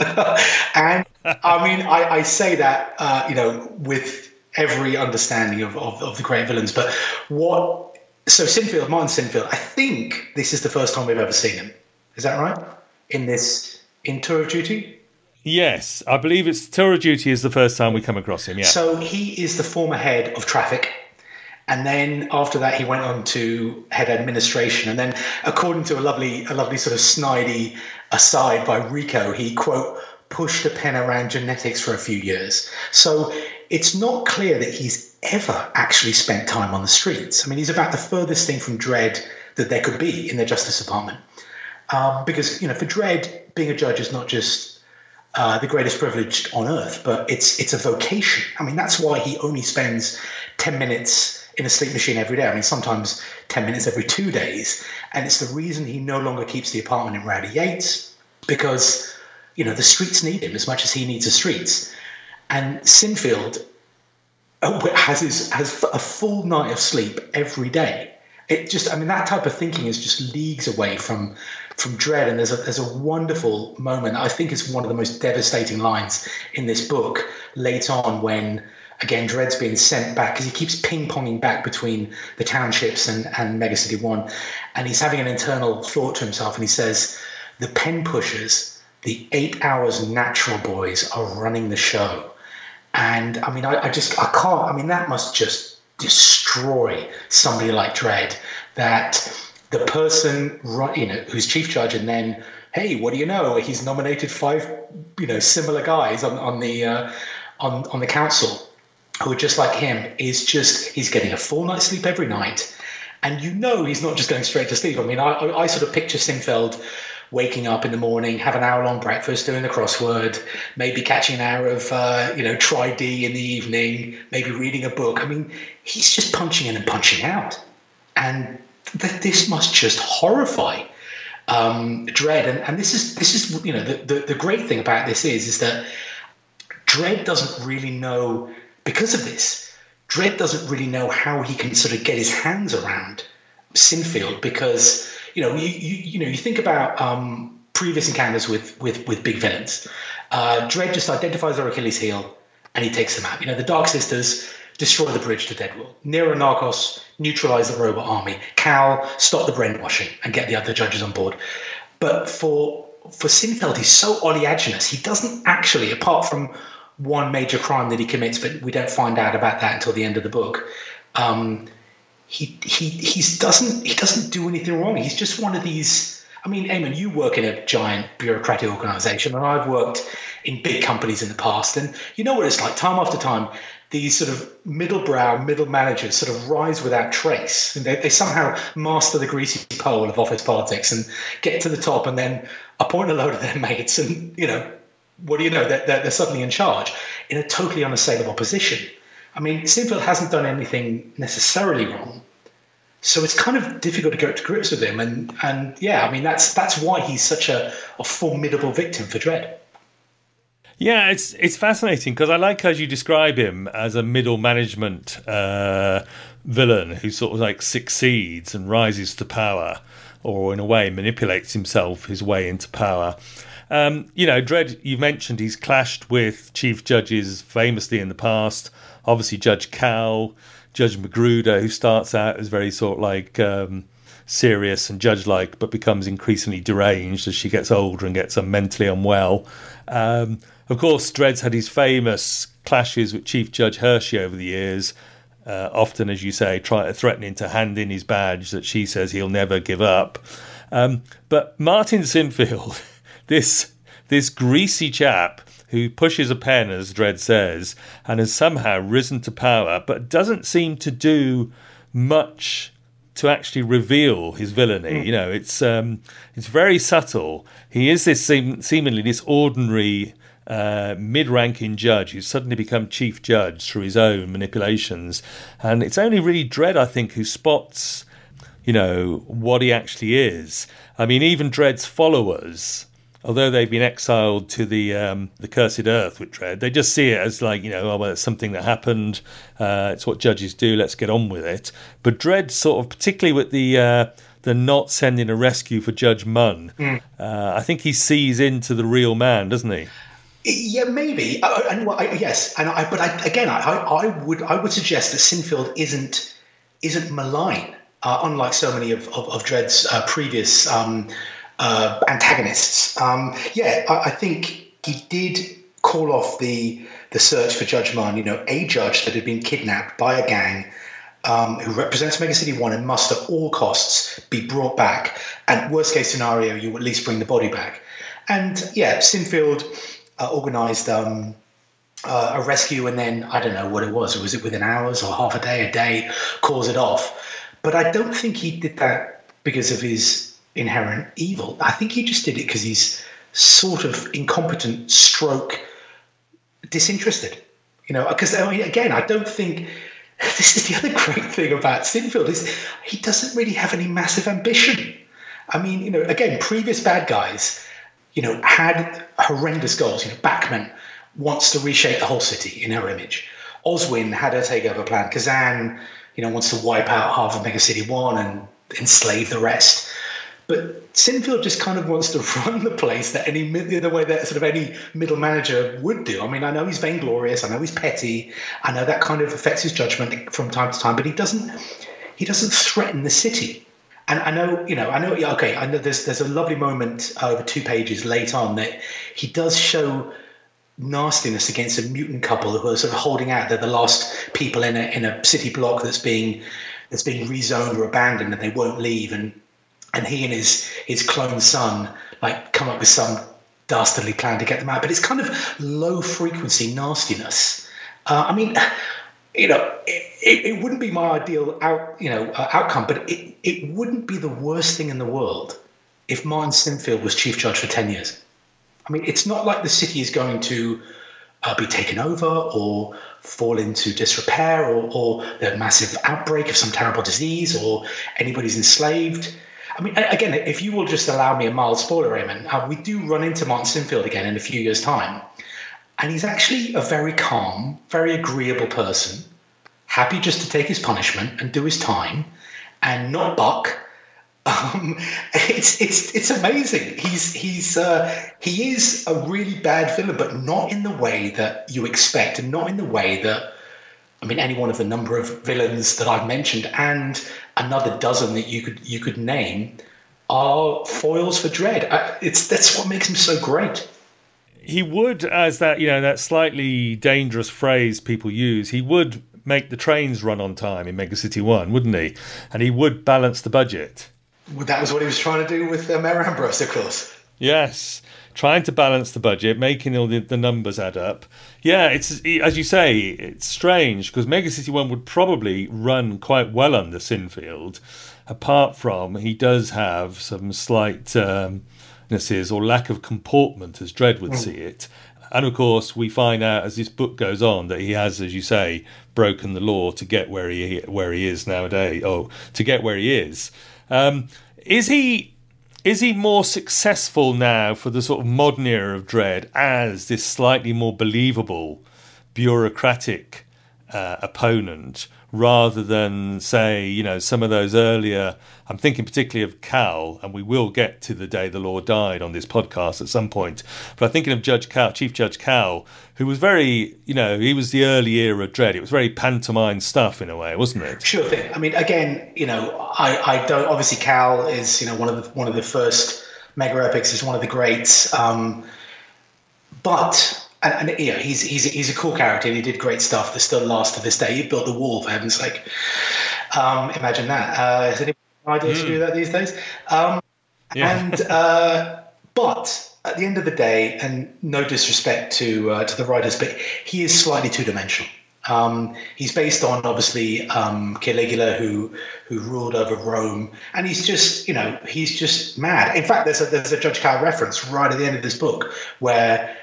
and I mean, I, I say that uh, you know with every understanding of, of, of, the great villains, but what so Sinfield, Martin Sinfield, I think this is the first time we've ever seen him. Is that right? In this, in Tour of Duty? Yes, I believe it's Tour of Duty is the first time we come across him. Yeah. So he is the former head of traffic, and then after that he went on to head administration, and then according to a lovely, a lovely sort of snidey aside by Rico, he quote pushed a pen around genetics for a few years. So it's not clear that he's ever actually spent time on the streets. I mean, he's about the furthest thing from Dredd that there could be in the Justice Department. Um, because, you know, for Dredd, being a judge is not just uh, the greatest privilege on earth, but it's it's a vocation. I mean, that's why he only spends 10 minutes in a sleep machine every day. I mean, sometimes 10 minutes every two days. And it's the reason he no longer keeps the apartment in Rowdy Yates because, you know, the streets need him as much as he needs the streets. And Sinfield uh, has his, has a full night of sleep every day. It just, I mean, that type of thinking is just leagues away from from Dredd, And there's a there's a wonderful moment. I think it's one of the most devastating lines in this book. Late on, when again Dredd's being sent back because he keeps ping ponging back between the townships and and Mega City One, and he's having an internal thought to himself, and he says, "The pen pushers." the eight hours natural boys are running the show. And I mean, I, I just, I can't, I mean, that must just destroy somebody like Dredd that the person, you know, who's chief judge and then, hey, what do you know? He's nominated five, you know, similar guys on, on the, uh, on, on the council who are just like him is just, he's getting a full night's sleep every night. And you know he's not just going straight to sleep. I mean, I, I sort of picture Sinfield waking up in the morning, have an hour long breakfast, doing the crossword, maybe catching an hour of, uh, you know, Tri-D in the evening, maybe reading a book. I mean, he's just punching in and punching out. And th- this must just horrify um, Dredd. And, and this is, this is, you know, the, the, the great thing about this is, is that Dredd doesn't really know, because of this, Dredd doesn't really know how he can sort of get his hands around Sinfield because you know, you, you, you know, you think about um, previous encounters with with with big villains. Uh, Dredd just identifies their Achilles heel and he takes them out. You know, the Dark Sisters destroy the bridge to Deadwood. Nero Narcos neutralize the robot army. Cal stop the brainwashing and get the other judges on board. But for for Sinfield, he's so oleaginous. He doesn't actually, apart from one major crime that he commits, but we don't find out about that until the end of the book. Um, he he he doesn't he doesn't do anything wrong. He's just one of these. I mean, Eamon, you work in a giant bureaucratic organisation, and I've worked in big companies in the past, and you know what it's like. Time after time, these sort of middle brow, middle managers sort of rise without trace. They, they somehow master the greasy pole of office politics and get to the top, and then appoint a load of their mates, and you know, what do you know? They're, they're suddenly in charge in a totally unassailable position. I mean, Sinfield hasn't done anything necessarily wrong. So it's kind of difficult to get to grips with him, and and yeah, I mean that's that's why he's such a, a formidable victim for Dredd. Yeah, it's it's fascinating because I like as you describe him as a middle management uh, villain who sort of like succeeds and rises to power, or in a way manipulates himself his way into power. Um, you know, Dredd, you mentioned he's clashed with chief judges famously in the past obviously Judge Cal, Judge Magruder, who starts out as very sort of like um, serious and judge-like, but becomes increasingly deranged as she gets older and gets mentally unwell. Um, of course, Dredd's had his famous clashes with Chief Judge Hershey over the years. Uh, often, as you say, try, threatening to hand in his badge that she says he'll never give up. Um, but Martin Sinfield, this this greasy chap who pushes a pen, as Dredd says, and has somehow risen to power, but doesn't seem to do much to actually reveal his villainy. Mm. You know, it's um, it's very subtle. He is this seem, seemingly this ordinary uh, mid-ranking judge who's suddenly become chief judge through his own manipulations, and it's only really Dredd, I think, who spots, you know, what he actually is. I mean, even Dredd's followers although they've been exiled to the um, the cursed earth with Dredd, they just see it as like you know, oh, well, it's something that happened. Uh, it's what judges do. Let's get on with it. But Dredd, sort of, particularly with the uh, the not sending a rescue for Judge Munn, mm. uh, I think he sees into the real man, doesn't he? Yeah, maybe. Uh, and well, I, yes, and I, but I, again, I, I would I would suggest that Sinfield isn't isn't malign, uh, unlike so many of of, of uh, previous. Um, uh, antagonists. Um, yeah, I, I, think he did call off the the search for Judge Munn. You know, a judge that had been kidnapped by a gang. Um, who represents Mega City One and must at all costs be brought back. And worst case scenario, you at least bring the body back. And yeah, Sinfield uh, organised um, uh, a rescue, and then I don't know what it was. Was it within hours or half a day, a day? Calls it off. But I don't think he did that because of his inherent evil. I think he just did it because he's sort of incompetent, stroke disinterested. You know, because I mean, again, I don't think this is the other great thing about Sinfield is he doesn't really have any massive ambition. I mean, you know, again, previous bad guys, you know, had horrendous goals. You know, Backman wants to reshape the whole city in her image. Oswin had a takeover plan. Kazan, you know, wants to wipe out half of Mega City One and enslave the rest. But Sinfield just kind of wants to run the place that any the way that sort of any middle manager would do. I mean, I know he's vainglorious, I know he's petty, I know that kind of affects his judgment from time to time, but he doesn't he doesn't threaten the city. And I know, you know, I know. Okay, I know. There's there's a lovely moment over two pages late on that he does show nastiness against a mutant couple who are sort of holding out. They're the last people in a in a city block that's being that's being rezoned or abandoned, and they won't leave. And and he and his his clone son like come up with some dastardly plan to get them out. But it's kind of low frequency nastiness. Uh, I mean, you know, it, it, wouldn't be my ideal out you know uh, outcome, but it it wouldn't be the worst thing in the world if Martin Sinfield was chief judge for ten years. I mean, it's not like the city is going to uh, be taken over or fall into disrepair or, or the massive outbreak of some terrible disease or anybody's enslaved. I mean, again, if you will just allow me a mild spoiler, Raymond, uh, we do run into Martin Sinfield again in a few years' time. And he's actually a very calm, very agreeable person, happy just to take his punishment and do his time and not buck um, it's it's it's amazing. He's he's uh, he is a really bad villain, but not in the way that you expect, and not in the way that I mean any one of the number of villains that I've mentioned, and another dozen that you could you could name are foils for Dredd. Uh, it's that's what makes him so great. He would, as that you know that slightly dangerous phrase people use, he would make the trains run on time in Mega City One, wouldn't he? And he would balance the budget. Well, that was what he was trying to do with uh, Mayor Ambrose, of course. Yes, trying to balance the budget, making all the, the numbers add up. Yeah, it's as you say, it's strange because Mega City One would probably run quite well under Sinfield, apart from he does have some slight um, or lack of comportment, as Dredd would mm. see it. And of course, we find out as this book goes on that he has, as you say, broken the law to get where he where he is nowadays. Oh, to get where he is. Um, is he is he more successful now for the sort of modern era of Dredd as this slightly more believable bureaucratic uh, opponent rather than say you know some of those earlier i'm thinking particularly of cal and we will get to the day the law died on this podcast at some point but i'm thinking of judge cal chief judge cal who was very you know he was the early era of Dredd. it was very pantomime stuff in a way wasn't it sure thing i mean again you know i i don't obviously cal is you know one of the one of the first mega epics is one of the greats um but and, and you know, he's he's he's a cool character and he did great stuff that still lasts to this day. He built the wall for heaven's sake. Um, imagine that. Uh, has anybody idea mm. to do hmm. that these days? Um, yeah. And uh, but at the end of the day, and no disrespect to uh, to the writers, but he is slightly two dimensional. Um, he's based on obviously um, Caligula, who who ruled over Rome, and he's just you know he's just mad. In fact, there's a there's a Judge Cal reference right at the end of this book where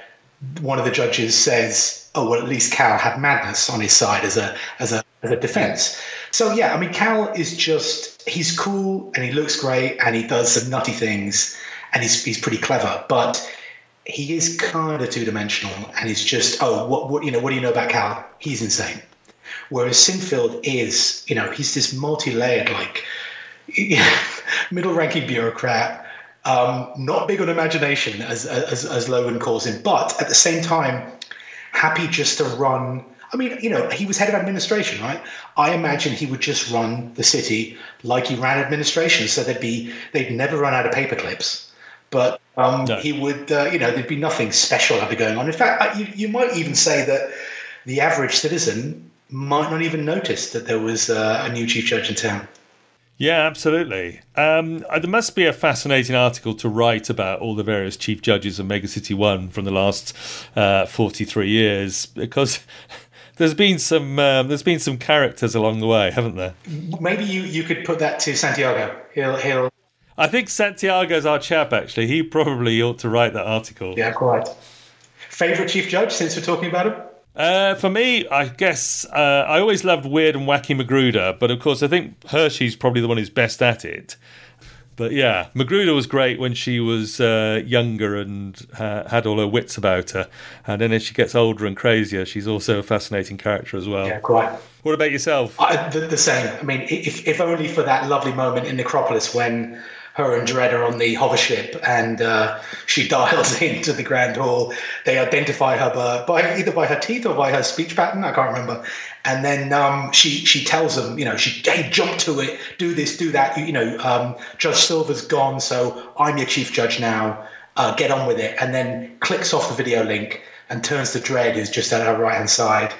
one of the judges says, "Oh well, at least Cal had madness on his side as a as a as a defense." So yeah, I mean, Cal is just he's cool and he looks great and he does some nutty things and he's he's pretty clever, but he is kind of two dimensional and he's just oh what what you know what do you know about Cal? He's insane. Whereas Sinfield is you know he's this multi-layered like middle-ranking bureaucrat um, not big on imagination, as, as, as Logan calls him, but at the same time, happy just to run. I mean, you know, he was head of administration, right? I imagine he would just run the city like he ran administration, so they'd be they'd never run out of paper clips. But um, no. he would, uh, you know, there'd be nothing special ever going on. In fact, you, you might even say that the average citizen might not even notice that there was uh, a new chief judge in town. Yeah, absolutely. Um, uh, there must be a fascinating article to write about all the various chief judges of Mega City One from the last uh, forty-three years, because there's been some um, there's been some characters along the way, haven't there? Maybe you, you could put that to Santiago. He'll he'll. I think Santiago's our chap. Actually, he probably ought to write that article. Yeah, quite. Favorite chief judge since we're talking about him. Uh, for me, I guess uh, I always loved Weird and Wacky Magruder, but of course, I think Hershey's probably the one who's best at it. But yeah, Magruder was great when she was uh, younger and uh, had all her wits about her. And then as she gets older and crazier, she's also a fascinating character as well. Yeah, quite. What about yourself? I, the, the, same. I mean, if, if only for that lovely moment in Necropolis when her and Dredd are on the hover ship, and uh, she dials into the Grand Hall. They identify her by, by, either by her teeth or by her speech pattern. I can't remember. And then um, she she tells them, you know, she hey jump to it, do this, do that. You, you know, um, Judge Silver's gone, so I'm your chief judge now. Uh, get on with it. And then clicks off the video link and turns to Dredd, who's just at her right hand side,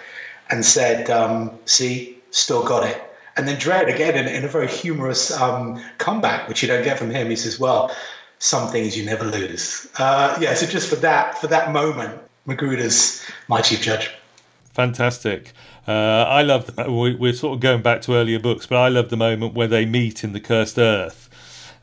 and said, um, "See, still got it." And then Dredd, again, in, in a very humorous um, comeback, which you don't get from him, he says, "Well, some things you never lose." Uh, yeah, so just for that, for that moment, Magruder's my chief judge. Fantastic. Uh, I love. The, we're sort of going back to earlier books, but I love the moment where they meet in the cursed earth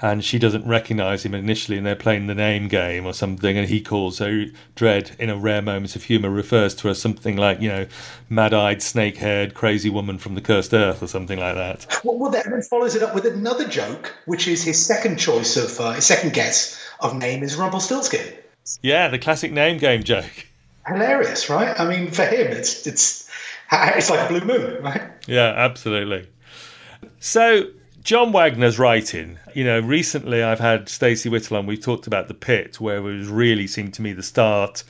and she doesn't recognize him initially and they're playing the name game or something and he calls her Dredd in a rare moment of humor refers to her something like you know mad-eyed snake-haired crazy woman from the cursed earth or something like that. Well, well then follows it up with another joke which is his second choice of uh, his second guess of name is rumpelstiltskin. Yeah the classic name game joke. Hilarious right? I mean for him it's it's it's like a blue moon right? Yeah absolutely. So John Wagner's writing. You know, recently I've had Stacey Whittle on. We've talked about the pit, where it was really seemed to me the start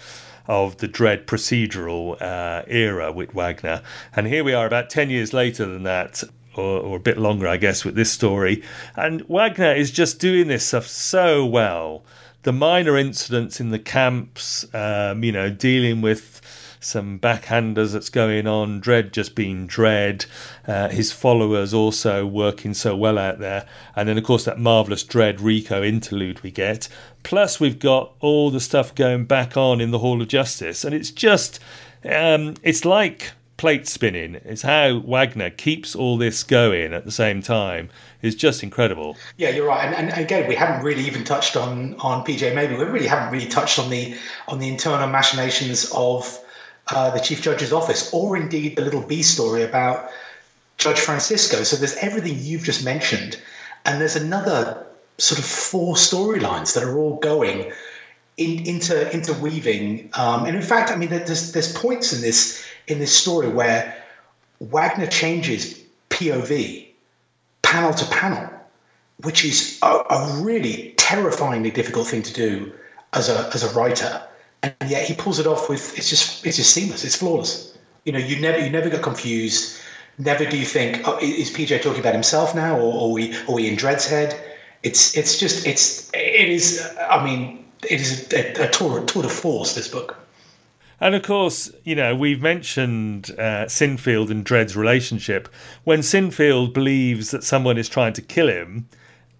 of the Dredd procedural uh, era with Wagner. And here we are, about ten years later than that. Or, or a bit longer, I guess, with this story. And Wagner is just doing this stuff so well. The minor incidents in the camps, um, you know, dealing with some backhanders that's going on, Dredd just being Dredd, uh, his followers also working so well out there, and then of course that marvelous Dredd Rico interlude we get. Plus we've got all the stuff going back on in the Hall of Justice, and it's just um, it's like plate spinning. It's how Wagner keeps all this going at the same time is just incredible. Yeah, you're right. And, and, again, we haven't really even touched on on PJ Maybe We really haven't really touched on the on the internal machinations of uh, the Chief Judge's office, or indeed the little B story about Judge Francisco. So there's everything you've just mentioned, and there's another sort of four storylines that are all going in, into interweaving. Um, and in fact, I mean, there's there's points in this in this story where Wagner changes POV panel to panel, which is a, a really terrifyingly difficult thing to do as a as a writer and yet he pulls it off with it's just it's just seamless. It's flawless. You know, you never you never get confused. Never do you think, oh, is PJ talking about himself now, or, are we are we in Dredd's head? It's it's just it's it is. I mean, it is a, a tour a tour de force. This book. And of course, you know, we've mentioned uh, Sinfield and Dredd's relationship. When Sinfield believes that someone is trying to kill him,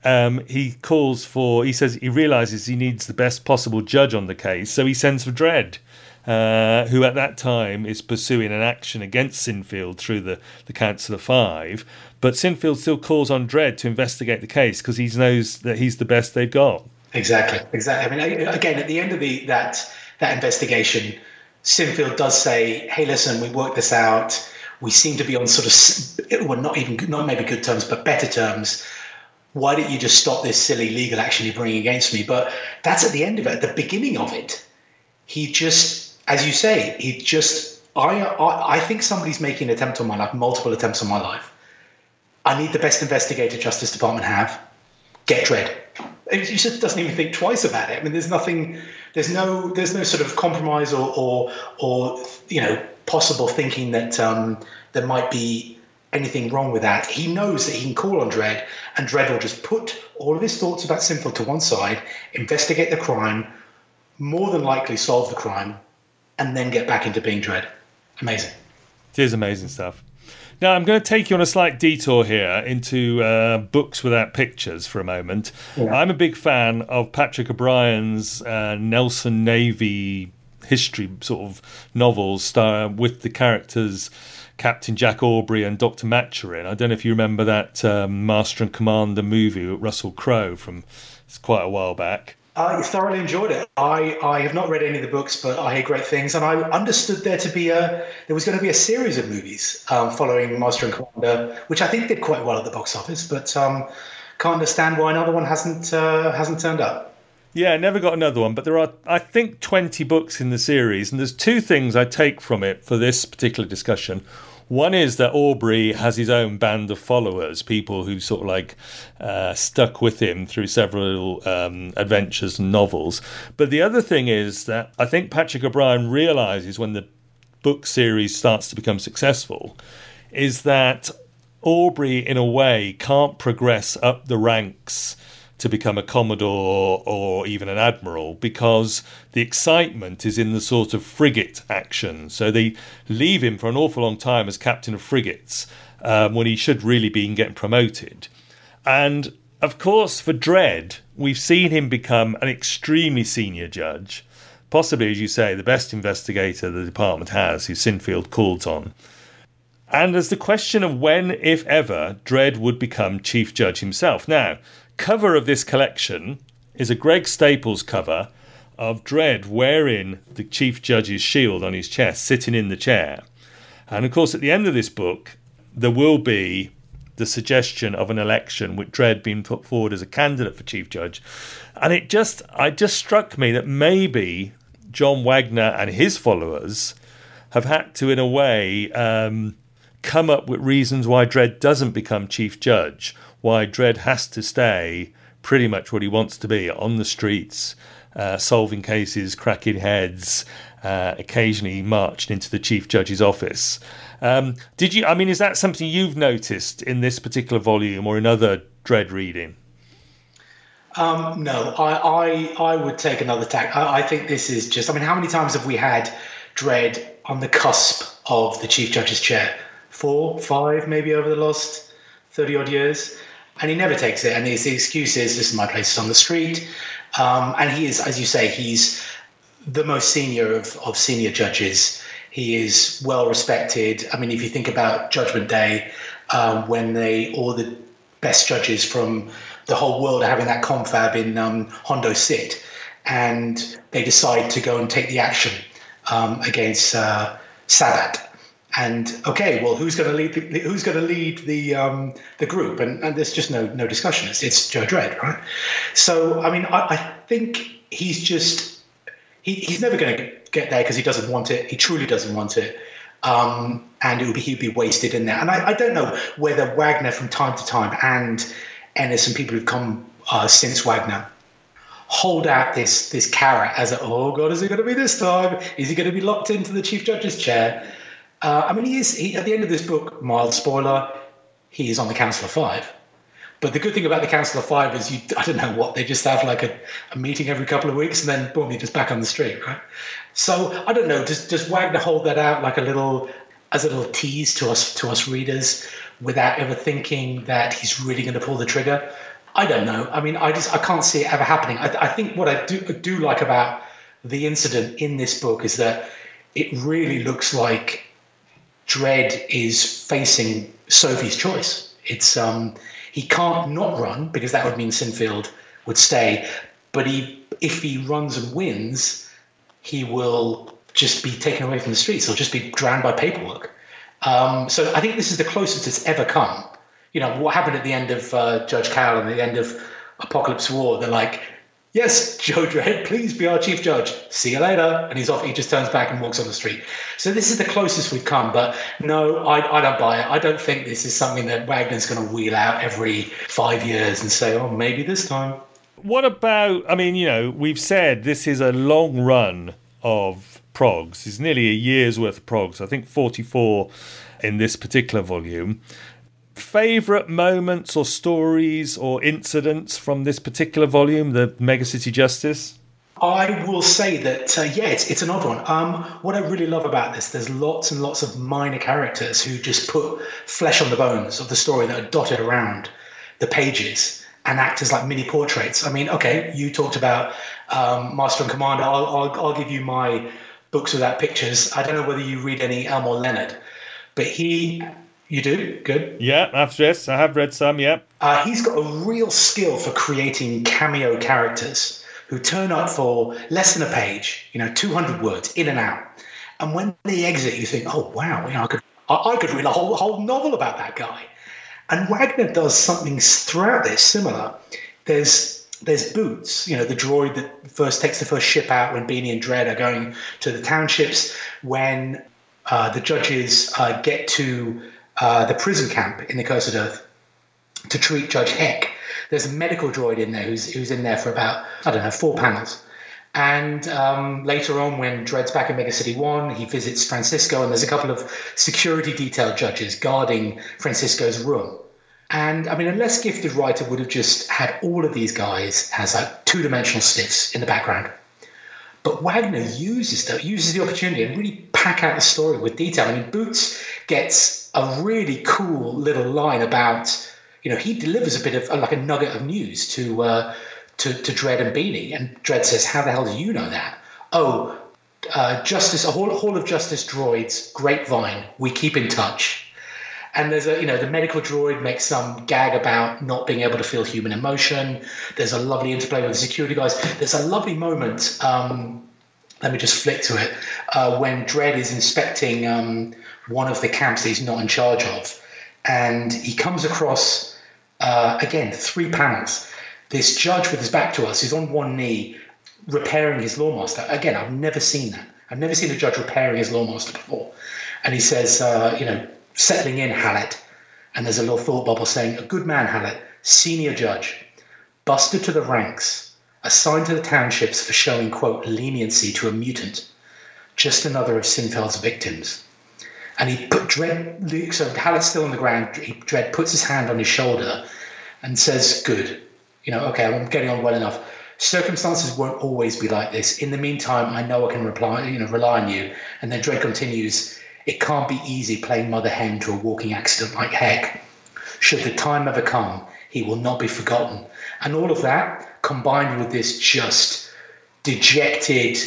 um, he calls for, he says he realizes he needs the best possible judge on the case, so he sends for Dredd. Uh, who at that time is pursuing an action against Sinfield through the, the Council of Five. But Sinfield still calls on Dredd to investigate the case because he knows that he's the best they've got. Exactly, exactly. I mean, again, at the end of the that that investigation, Sinfield does say, "Hey, listen, we worked this out. We seem to be on sort of well, not even not maybe good terms, but better terms why don't you just stop this silly legal action you're bringing against me? But that's at the end of it. At the beginning of it, he just, as you say, he just, I, I, I think somebody's making an attempt on my life, multiple attempts on my life. I need the best investigator Justice Department have. Get Dredd. He just doesn't even think twice about it. I mean, there's nothing, there's no, there's no sort of compromise or, or, or you know, possible thinking that um, there might be anything wrong with that. He knows that he can call on Dredd, and Dredd will just put all of his thoughts about Sinfield to one side, investigate the crime, more than likely solve the crime, and then get back into being Dredd. Amazing. It is amazing stuff. Now, I'm going to take you on a slight detour here into uh, books without pictures for a moment. Yeah. I'm a big fan of Patrick O'Brian's uh, Nelson Navy history sort of novels star- with the characters Captain Jack Aubrey and Dr. Maturin. I don't know if you remember that um, Master and Commander movie with Russell Crowe from it's quite a while back. I thoroughly enjoyed it. I, I have not read any of the books, but I hear great things, and I understood there to be a there was going to be a series of movies um, following Master and Commander, which I think did quite well at the box office, but um, can't understand why another one hasn't uh, hasn't turned up. Yeah, I never got another one, but there are, I think, 20 books in the series, and there's two things I take from it for this particular discussion. One is that Aubrey has his own band of followers, people who sort of like uh, stuck with him through several um, adventures and novels. But the other thing is that I think Patrick O'Brian realizes when the book series starts to become successful is that Aubrey, in a way, can't progress up the ranks to become a commodore or even an admiral because the excitement is in the sort of frigate action. So they leave him for an awful long time as captain of frigates um, when he should really be getting promoted. And of course, for Dredd, we've seen him become an extremely senior judge, possibly, as you say, the best investigator the department has, who Sinfield calls on. And there's the question of when, if ever, Dredd would become chief judge himself. Now, cover of this collection is a Greg Staples cover of Dredd wearing the Chief Judge's shield on his chest, sitting in the chair. And of course, at the end of this book, there will be the suggestion of an election with Dredd being put forward as a candidate for Chief Judge. And it just, it just struck me that maybe John Wagner and his followers have had to, in a way, um, come up with reasons why Dredd doesn't become Chief Judge why Dredd has to stay pretty much what he wants to be on the streets, uh, solving cases, cracking heads, uh, occasionally marched into the chief judge's office. Um, did you? I mean, is that something you've noticed in this particular volume or in other Dredd reading? Um, no, I, I, I would take another tack. I, I, think this is just. I mean, how many times have we had Dredd on the cusp of the chief judge's chair? Four, five, maybe over the last thirty odd years and he never takes it. And his excuse is, "This is my place on the street." Um, and he is, as you say, he's the most senior of, of senior judges. He is well respected. I mean, if you think about Judgment Day, um, when they all the best judges from the whole world are having that confab in um, Hondo City, and they decide to go and take the action um, against uh, Sabbat and okay, well, who's going to lead the who's going to lead the um, the group? And, and there's just no no discussion. It's, it's Joe Dredd, right? So I mean, I, I think he's just he, he's never going to get there because he doesn't want it. He truly doesn't want it, um, and it would be he'd be wasted in there. And I, I, don't know whether Wagner from time to time and Ennis and people who've come uh, since Wagner hold out this this carrot as a oh god is it going to be this time? Is he going to be locked into the chief judge's chair? Uh, I mean, he is he, at the end of this book. Mild spoiler: he is on the Council of Five. But the good thing about the Council of Five is you I don't know what they just have like a, a meeting every couple of weeks and then boom, you're just back on the street, right? So I don't know. Does does Wagner hold that out like a little as a little tease to us to us readers without ever thinking that he's really going to pull the trigger? I don't know. I mean, I just I can't see it ever happening. I, I think what I do do like about the incident in this book is that it really looks like Dredd is facing Sophie's choice. It's um, he can't not run because that would mean Sinfield would stay. But he, if he runs and wins, he will just be taken away from the streets. He'll just be drowned by paperwork. Um, so I think this is the closest it's ever come. You know what happened at the end of uh, Judge Carroll and the end of Apocalypse War. They're like, Yes, Joe Dredd, please be our chief judge. See you later. And he's off. He just turns back and walks on the street. So this is the closest we've come. But no, I, I don't buy it. I don't think this is something that Wagner's going to wheel out every five years and say, oh, maybe this time. What about, I mean, you know, we've said this is a long run of progs. It's nearly a year's worth of progs. I think 44 in this particular volume favorite moments or stories or incidents from this particular volume, the Megacity Justice? I will say that uh, yeah, it's, it's an odd one. Um, what I really love about this, there's lots and lots of minor characters who just put flesh on the bones of the story that are dotted around the pages and act as like mini portraits. I mean, okay, you talked about um, Master and Commander. I'll, I'll, I'll give you my books without pictures. I don't know whether you read any Elmore Leonard, but he you do? Good. Yeah, after this, I have read some, yeah. Uh, he's got a real skill for creating cameo characters who turn up for less than a page, you know, 200 words, in and out. And when they exit, you think, oh, wow, you know, I could, I, I could read a whole, whole novel about that guy. And Wagner does something throughout this similar. There's there's Boots, you know, the droid that first takes the first ship out when Beanie and Dredd are going to the townships. When uh, the judges uh, get to uh, the prison camp in the Cursed Earth to treat Judge Heck. There's a medical droid in there who's, who's in there for about, I don't know, four panels. And um, later on, when Dredd's back in Mega City 1, he visits Francisco, and there's a couple of security detail judges guarding Francisco's room. And I mean, a less gifted writer would have just had all of these guys as like two dimensional stiffs in the background. But Wagner uses the, uses the opportunity and really pack out the story with detail. I mean, Boots gets a really cool little line about, you know, he delivers a bit of like a nugget of news to uh, to, to Dredd and Beanie, and Dredd says, "How the hell do you know that?" Oh, uh, Justice, Hall, Hall of Justice droids, Grapevine. We keep in touch. And there's a, you know, the medical droid makes some gag about not being able to feel human emotion. There's a lovely interplay with the security guys. There's a lovely moment. Um, let me just flick to it uh, when Dredd is inspecting um, one of the camps that he's not in charge of, and he comes across uh, again three panels. This judge with his back to us, who's on one knee, repairing his lawmaster. Again, I've never seen that. I've never seen a judge repairing his lawmaster before. And he says, uh, you know, settling in, Hallett. And there's a little thought bubble saying, a good man, Hallett, senior judge, busted to the ranks, assigned to the townships for showing, quote, leniency to a mutant. Just another of Sinfield's victims. And he put Dredd, so Hallett's still on the ground. He, Dredd puts his hand on his shoulder and says, good. You know, okay, I'm getting on well enough. Circumstances won't always be like this. In the meantime, I know I can reply, you know, rely on you. And then Dredd continues, it can't be easy playing mother hen to a walking accident like Heck. Should the time ever come, he will not be forgotten. And all of that combined with this just dejected,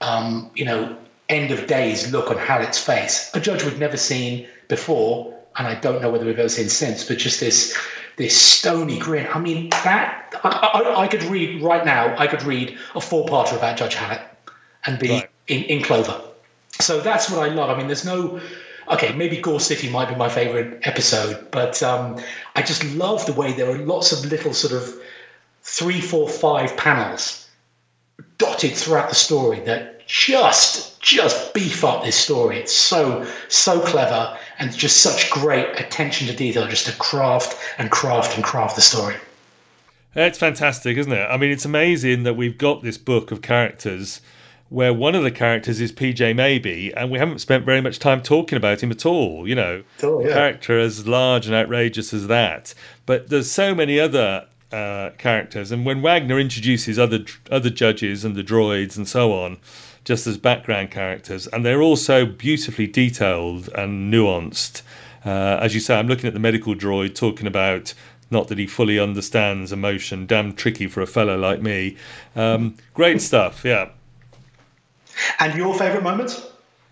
um, you know, end of days look on Hallett's face, a judge we've never seen before, and I don't know whether we've ever seen since, but just this this stony grin. I mean, that I, I, I could read right now. I could read a four-parter about Judge Hallett and be right. in, in Clover. So that's what I love. I mean, there's no. Okay, maybe Gore City might be my favorite episode, but um, I just love the way there are lots of little sort of three, four, five panels dotted throughout the story that just just beef up this story. It's so so clever and just such great attention to detail, just to craft and craft and craft the story. It's fantastic, isn't it? I mean, it's amazing that we've got this book of characters where one of the characters is PJ Maybe, and we haven't spent very much time talking about him at all. You know, all, yeah. character as large and outrageous as that. But there's so many other uh, characters, and when Wagner introduces other other judges and the droids and so on, just as background characters, and they're also beautifully detailed and nuanced. Uh, as you say, I'm looking at the medical droid talking about not that he fully understands emotion. Damn tricky for a fellow like me. Um, great stuff, yeah. And your favourite moments?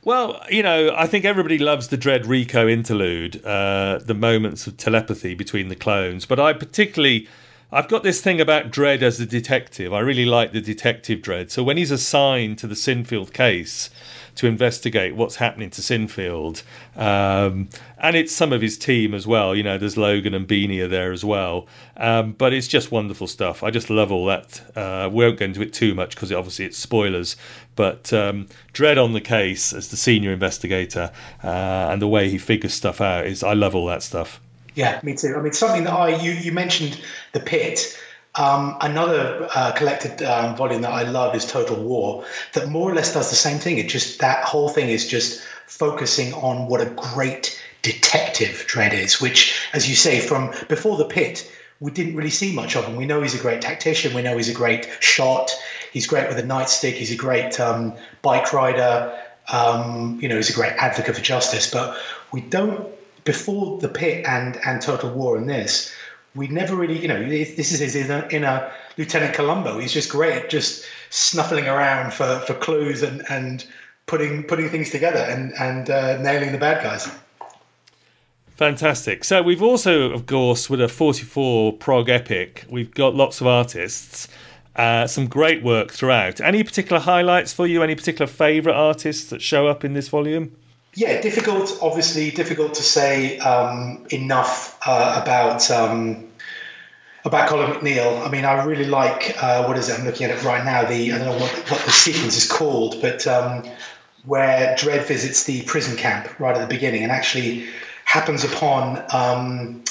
Well, you know, I think everybody loves the Dredd Rico interlude, uh, the moments of telepathy between the clones. But I particularly, I've got this thing about Dredd as a detective. I really like the detective Dredd. So when he's assigned to the Sinfield case, to investigate what's happening to Sinfield. Um, and it's some of his team as well. You know, there's Logan and Beanie are there as well. Um, but it's just wonderful stuff. I just love all that. Uh, we won't go into it too much because obviously it's spoilers. But um, Dredd on the case as the senior investigator uh, and the way he figures stuff out is I love all that stuff. Yeah, me too. I mean, something that I you you mentioned the pit. Um, another uh, collected um, volume that I love is Total War, that more or less does the same thing. It just that whole thing is just focusing on what a great detective Dredd is, which, as you say, from before the pit, we didn't really see much of him. We know he's a great tactician. We know he's a great shot. He's great with a nightstick. He's a great um, bike rider. Um, you know, he's a great advocate for justice. But we don't before the pit and and Total War and this we never really, you know, this is his inner, inner Lieutenant Columbo. He's just great at just snuffling around for, for clues and, and putting putting things together and and uh, nailing the bad guys. Fantastic. So we've also, of course, with a 44 prog epic, we've got lots of artists. Uh, some great work throughout. Any particular highlights for you? Any particular favourite artists that show up in this volume? Yeah, difficult. Obviously, difficult to say um, enough uh, about um, about Colin MacNeil. I mean, I really like uh, what is it? I'm looking at it right now. The I don't know what, what the sequence is called, but um, where Dredd visits the prison camp right at the beginning and actually happens upon um,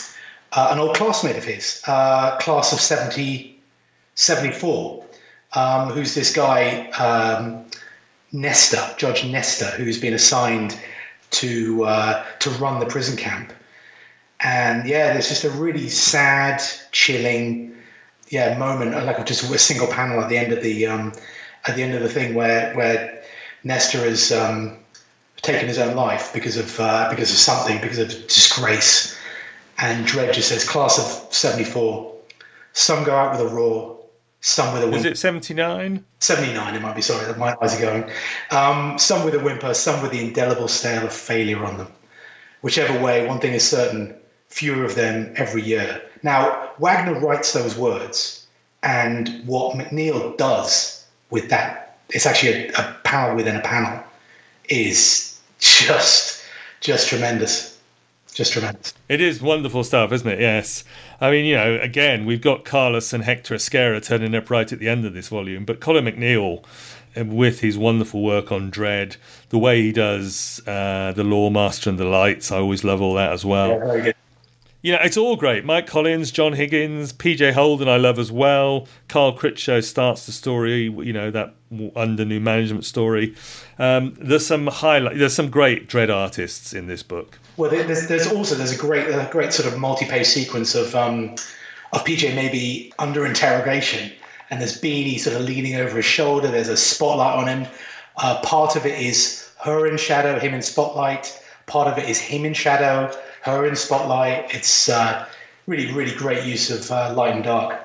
uh, an old classmate of his, uh, class of 70, 74, um, who's this guy, Nestor, Judge Nestor, who's been assigned to uh, to run the prison camp. And yeah, there's just a really sad, chilling, yeah, moment, like just a single panel at the end of the um, at the end of the thing where where Nestor has um, taken his own life because of uh, because of something, because of disgrace. And Dredd just says, "Class of '74, some go out with a roar, some with a whimper. Is it 79? 79, it might be, sorry, my eyes are going. Um, some with a whimper, some with the indelible stain of failure on them. Whichever way, one thing is certain fewer of them every year. Now, Wagner writes those words, and what MacNeil does with that, it's actually a, a panel within a panel, is just just tremendous. Just tremendous. It is wonderful stuff, isn't it? Yes. I mean, you know, again, we've got Carlos and Hector Ezquerra turning up right at the end of this volume, but Colin MacNeil, uh, with his wonderful work on Dredd, the way he does uh, the Lawmaster and the Lights, I always love all that as well. Yeah, very good. Yeah, it's all great. Mike Collins, John Higgins, PJ Holden, I love as well. Carl Critchlow starts the story, you know, that under new management story. Um, there's some highlight. There's some great Dredd artists in this book. Well, there's, there's also there's a great a great sort of multi-page sequence of um, of PJ Maybe under interrogation, and there's Beanie sort of leaning over his shoulder. There's a spotlight on him. Uh, part of it is her in shadow, him in spotlight. Part of it is him in shadow her in spotlight. It's uh, really, really great use of uh, light and dark.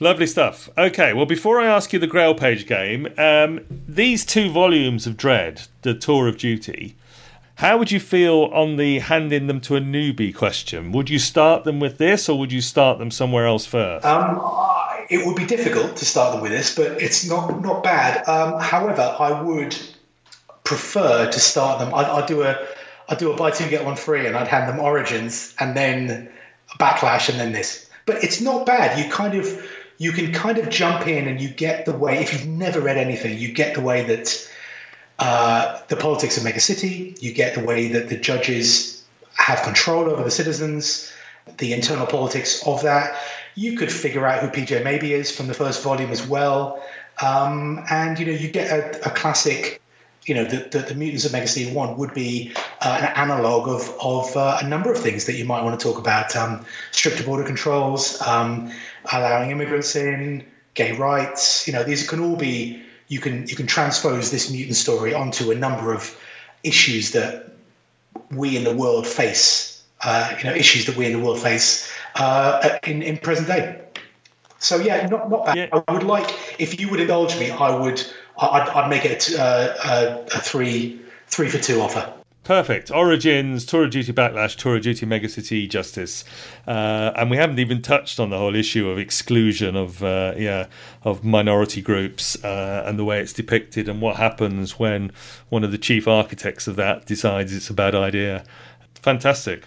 Lovely stuff. Okay, well, before I ask you the Grail Page game, um, these two volumes of Dredd, the Tour of Duty, how would you feel on the handing them to a newbie question? Would you start them with this, or would you start them somewhere else first? Um, it would be difficult to start them with this, but it's not not bad. Um, however, I would prefer to start them. I'd, I'd do a I'd do a buy two get one free, and I'd hand them Origins, and then Backlash, and then this. But it's not bad. You kind of you can kind of jump in, and you get the way. If you've never read anything, you get the way that uh, the politics of Mega City. You get the way that the judges have control over the citizens, the internal politics of that. You could figure out who PJ Maybe is from the first volume as well. Um, and you know you get a, a classic you know, the, the, the, Mutants of Mega City 1 would be uh, an analog of, of uh, a number of things that you might want to talk about. Um, stricter border controls, um, allowing immigrants in, gay rights. You know, these can all be, you can, you can transpose this mutant story onto a number of issues that we in the world face, uh, you know, issues that we in the world face uh, in, in present day. So, yeah, not, not bad. Yeah. I would like, if you would indulge me, I would I'd, I'd make it a, a, a, three three for two offer. Perfect. Origins, Tour of Duty Backlash, Tour of Duty Mega City Justice, uh, and we haven't even touched on the whole issue of exclusion of uh, yeah of minority groups uh, and the way it's depicted and what happens when one of the chief architects of that decides it's a bad idea. Fantastic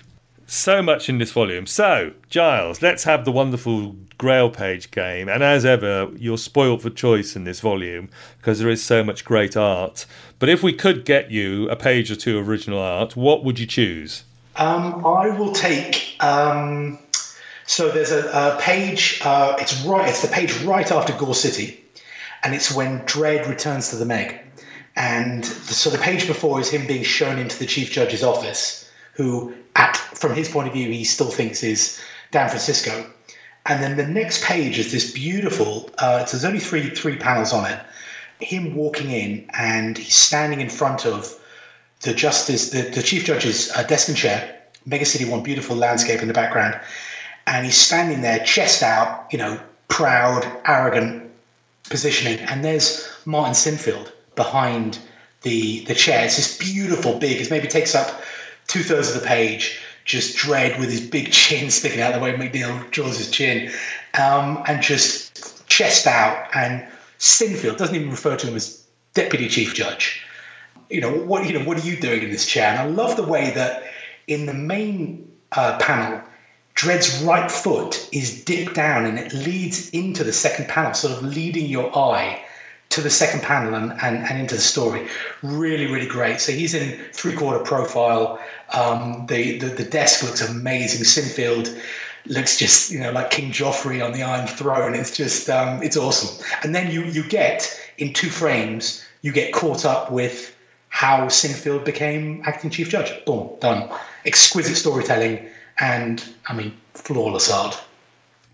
so much in this volume. So, Giles, let's have the wonderful Grail Page game. And as ever, you're spoilt for choice in this volume because there is so much great art. But if we could get you a page or two of original art, what would you choose? Um, I will take. Um, so there's a, a page. Uh, it's right. It's the page right after Gore City, and it's when Dredd returns to the Meg. And so the page before is him being shown into the chief judge's office, who at from his point of view, he still thinks is Dan Francisco. And then the next page is this beautiful. Uh, so there's only three three panels on it. Him walking in, and he's standing in front of the justice, the, the chief judge's uh, desk and chair. Mega City One, beautiful landscape in the background, and he's standing there, chest out, you know, proud, arrogant positioning. And there's Martin Sinfield behind the the chair. It's this beautiful, big. It maybe takes up two thirds of the page, just Dredd with his big chin sticking out the way MacNeil draws his chin, um, and just chest out. And Sinfield doesn't even refer to him as deputy chief judge. You know what? You know what are you doing in this chair? And I love the way that in the main uh, panel, Dredd's right foot is dipped down and it leads into the second panel, sort of leading your eye to the second panel and, and, and into the story. Really, really great. So he's in three quarter profile. Um, the, the, the desk looks amazing. Sinfield looks just you know like King Joffrey on the Iron Throne. It's just um, it's awesome. And then you you get in two frames you get caught up with how Sinfield became acting chief judge. Boom, done. Exquisite storytelling and I mean flawless art.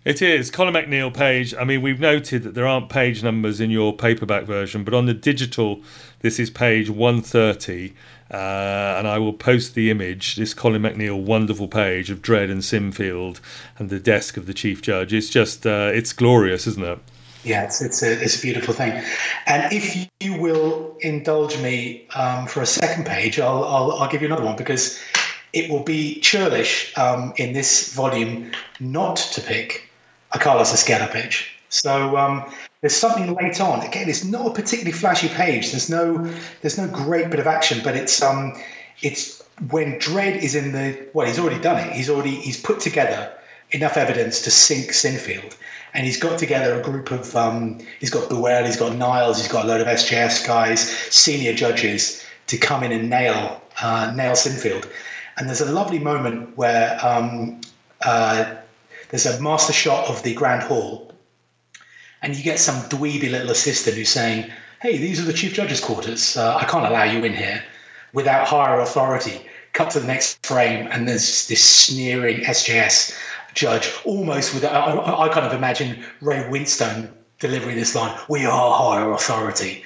It is Colin MacNeil page. I mean, we've noted that there aren't page numbers in your paperback version, but on the digital, this is page 130. Uh, and I will post the image, this Colin MacNeil wonderful page of Dredd and Sinfield and the desk of the Chief Judge. It's just, uh, it's glorious, isn't it? Yeah, it's, it's, a, it's a beautiful thing. And if you will indulge me um, for a second page, I'll, I'll, I'll give you another one because it will be churlish um, in this volume not to pick a Carlos page. So um, there's something late on. Again, it's not a particularly flashy page. There's no there's no great bit of action, but it's um it's when Dredd is in the well, he's already done it. He's already he's put together enough evidence to sink Sinfield, and he's got together a group of um, he's got Buell, he's got Niles, he's got a load of SJS guys, senior judges to come in and nail uh, nail Sinfield. And there's a lovely moment where um, uh, there's a master shot of the Grand Hall, and you get some dweeby little assistant who's saying, "Hey, these are the chief judge's quarters. Uh, I can't allow you in here without higher authority." Cut to the next frame, and there's this sneering SJS judge, almost with I, I, I kind of imagine Ray Winstone delivering this line, "We are higher authority."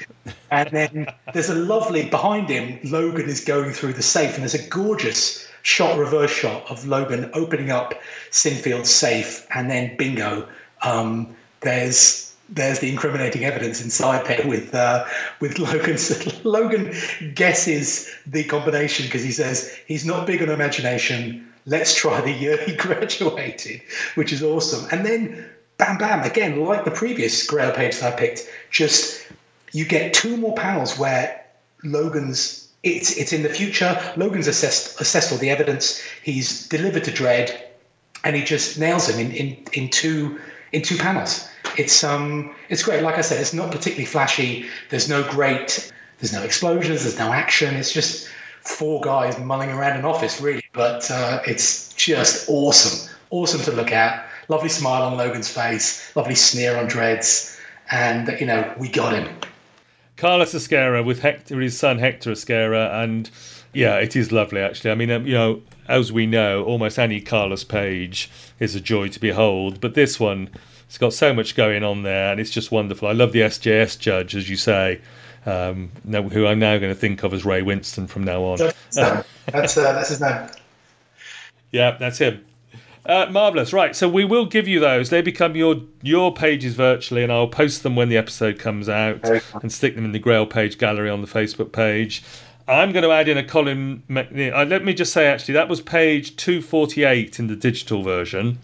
And then there's a lovely behind him. Logan is going through the safe, and there's a gorgeous shot, reverse shot of Logan opening up Sinfield's safe, and then bingo, um, there's there's the incriminating evidence inside there with uh, with Logan. Logan guesses the combination because he says he's not big on imagination. Let's try the year he graduated, which is awesome. And then bam, bam, again, like the previous Grail page that I picked, just you get two more panels where Logan's it's it's in the future. Logan's assessed assessed all the evidence. He's delivered to Dredd, and he just nails him in, in, in two in two panels. It's um it's great. Like I said, it's not particularly flashy. There's no great. There's no explosions. There's no action. It's just four guys mulling around an office, really. But uh, it's just awesome. Awesome to look at. Lovely smile on Logan's face. Lovely sneer on Dredd's. And you know, we got him. Carlos Ezquerra with Hector, his son Hector Ezquerra, and yeah, it is lovely actually. I mean, um, you know, as we know, almost any Carlos page is a joy to behold, but this one, it's got so much going on there, and it's just wonderful. I love the SJS judge, as you say, um, who I'm now going to think of as Ray Winstone from now on. That's, uh, that's his name. Yeah, that's him. Uh, marvelous, right? So we will give you those. They become your your pages virtually, and I'll post them when the episode comes out and stick them in the Grail page gallery on the Facebook page. I'm going to add in a Colin MacNeil. Uh, let me just say, actually, that was page 248 in the digital version.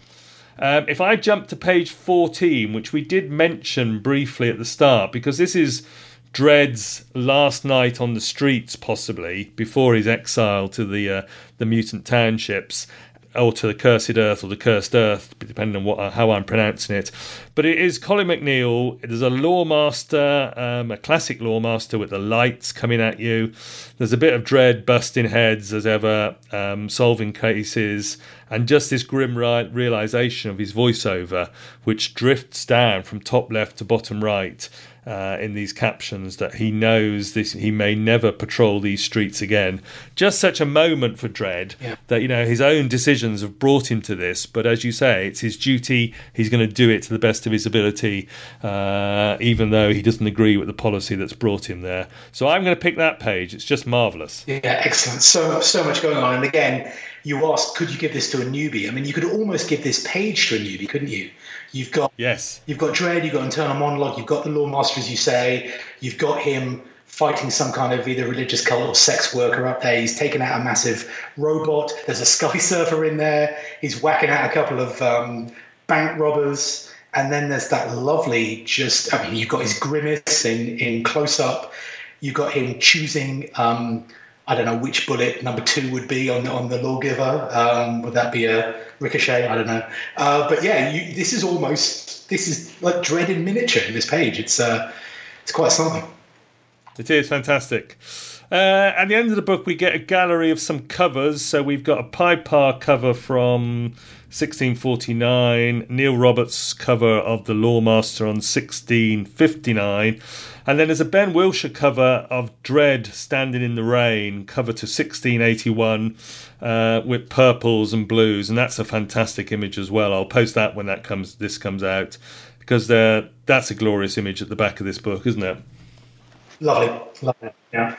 Um, if I jump to page 14, which we did mention briefly at the start, because this is Dredd's last night on the streets, possibly before his exile to the uh, the mutant townships, or to the cursed earth or the cursed earth, depending on what how I'm pronouncing it. But it is Colin MacNeil. There's a lawmaster, um, a classic lawmaster with the lights coming at you. There's a bit of Dredd, busting heads as ever, um, solving cases, and just this grim realization of his voiceover, which drifts down from top left to bottom right uh, in these captions that he knows this he may never patrol these streets again. Just such a moment for Dredd yeah. that you know his own decisions have brought him to this. But as you say, it's his duty. He's going to do it to the best of his ability, uh, even though he doesn't agree with the policy that's brought him there. So I'm going to pick that page. It's just marvelous. Yeah, excellent. So so much going on, and again. You asked, could you give this to a newbie? I mean, you could almost give this page to a newbie, couldn't you? You've got yes. You've got Dredd. You've got internal monologue. You've got the Lawmaster, as you say. You've got him fighting some kind of either religious cult or sex worker up there. He's taken out a massive robot. There's a sky surfer in there. He's whacking out a couple of um, bank robbers. And then there's that lovely, just I mean, you've got his grimace in in close up. You've got him choosing. Um, I don't know which bullet number two would be on on the lawgiver. Um, would that be a ricochet? I don't know. Uh, but yeah, you, this is almost this is like Dredd in miniature in this page. It's uh, it's quite something. It is fantastic. Uh, at the end of the book, we get a gallery of some covers. So we've got a Pye Parr cover from 1649, Neil Roberts cover of The Lawmaster on 1659, and then there's a Ben Willsher cover of Dredd Standing in the Rain, cover to 1681, uh, with purples and blues, and that's a fantastic image as well. I'll post that when that comes. This comes out because that's a glorious image at the back of this book, isn't it? Lovely, lovely, yeah.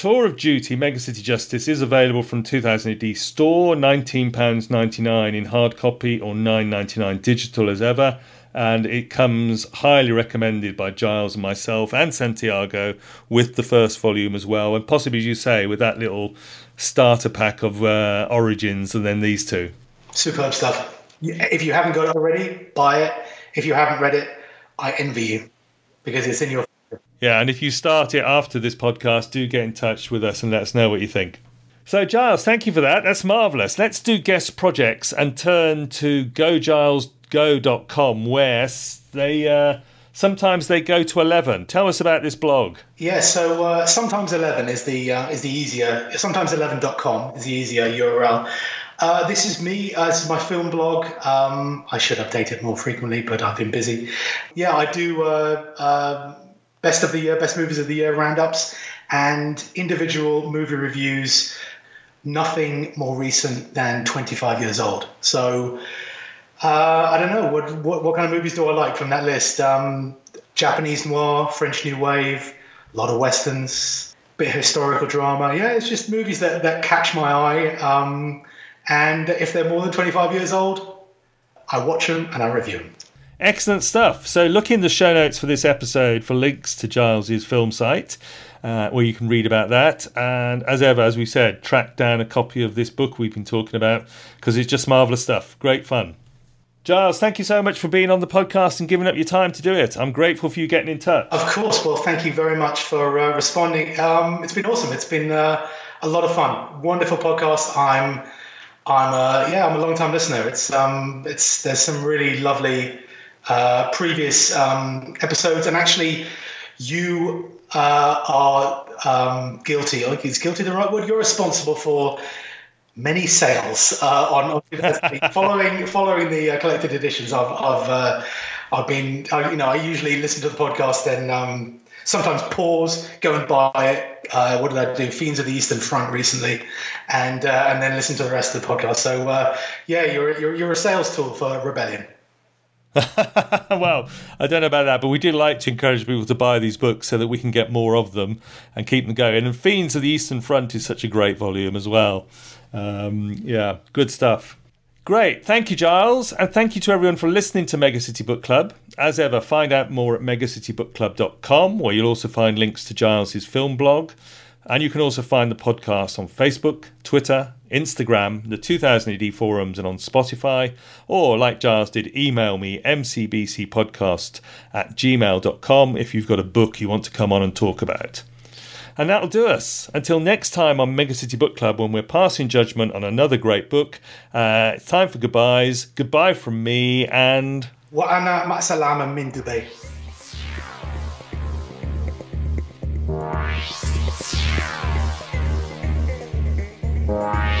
Tour of Duty Mega City Justice is available from 2000 AD store, £19.99 in hard copy or $9.99 digital as ever. And it comes highly recommended by Giles and myself and Santiago with the first volume as well. And possibly, as you say, with that little starter pack of uh, Origins and then these two. Superb stuff. If you haven't got it already, buy it. If you haven't read it, I envy you because it's in your yeah, and if you start it after this podcast, do get in touch with us and let us know what you think. So, Giles, thank you for that. That's marvellous. Let's do guest projects and turn to gogilesgo.com, where they uh, sometimes they go to 11. Tell us about this blog. Yeah, so uh, sometimes 11 is the uh, is the easier. Sometimes 11.com is the easier URL. Uh, this is me. Uh, this is my film blog. Um, I should update it more frequently, but I've been busy. Yeah, I do uh, um, best of the year, best movies of the year roundups, and individual movie reviews. Nothing more recent than 25 years old. So uh, I don't know what, what, what kind of movies do I like from that list. Um, Japanese noir, French New Wave, a lot of westerns, bit of historical drama. Yeah, it's just movies that, that catch my eye. Um, and if they're more than 25 years old, I watch them and I review them. Excellent stuff. So look in the show notes for this episode for links to Giles's film site. Uh, where you can read about that. And as ever, as we said, track down a copy of this book we've been talking about because it's just marvellous stuff. Great fun. Giles, thank you so much for being on the podcast and giving up your time to do it. I'm grateful for you getting in touch. Of course. Well, thank you very much for uh, responding. Um, it's been awesome. It's been uh, a lot of fun. Wonderful podcast. I'm, I'm, uh, yeah, I'm a long time listener. It's, um, it's, there's some really lovely uh, previous um, episodes, and actually, you uh, are um, guilty. Or is guilty the right word? You're responsible for many sales uh, on, following following the uh, collected editions. I've I've, uh, I've been I, you know I usually listen to the podcast and um, sometimes pause, go and buy it. Uh, what did I do? Fiends of the Eastern Front recently, and uh, and then listen to the rest of the podcast. So uh, yeah, you're, you're you're a sales tool for Rebellion. well, I don't know about that, but we did like to encourage people to buy these books so that we can get more of them and keep them going. And Fiends of the Eastern Front is such a great volume as well. Um, yeah, good stuff. Great. Thank you, Giles. And thank you to everyone for listening to Megacity Book Club. As ever, find out more at megacitybookclub.com, where you'll also find links to Giles's film blog. And you can also find the podcast on Facebook, Twitter, Instagram, the 2000 AD forums, and on Spotify. Or, like Giles did, email me, mcbcpodcast at gmail.com, if you've got a book you want to come on and talk about. And that'll do us. Until next time on Megacity Book Club, when we're passing judgment on another great book, uh, it's time for goodbyes. Goodbye from me and. وأنا مع سلامة من دبي. Wow.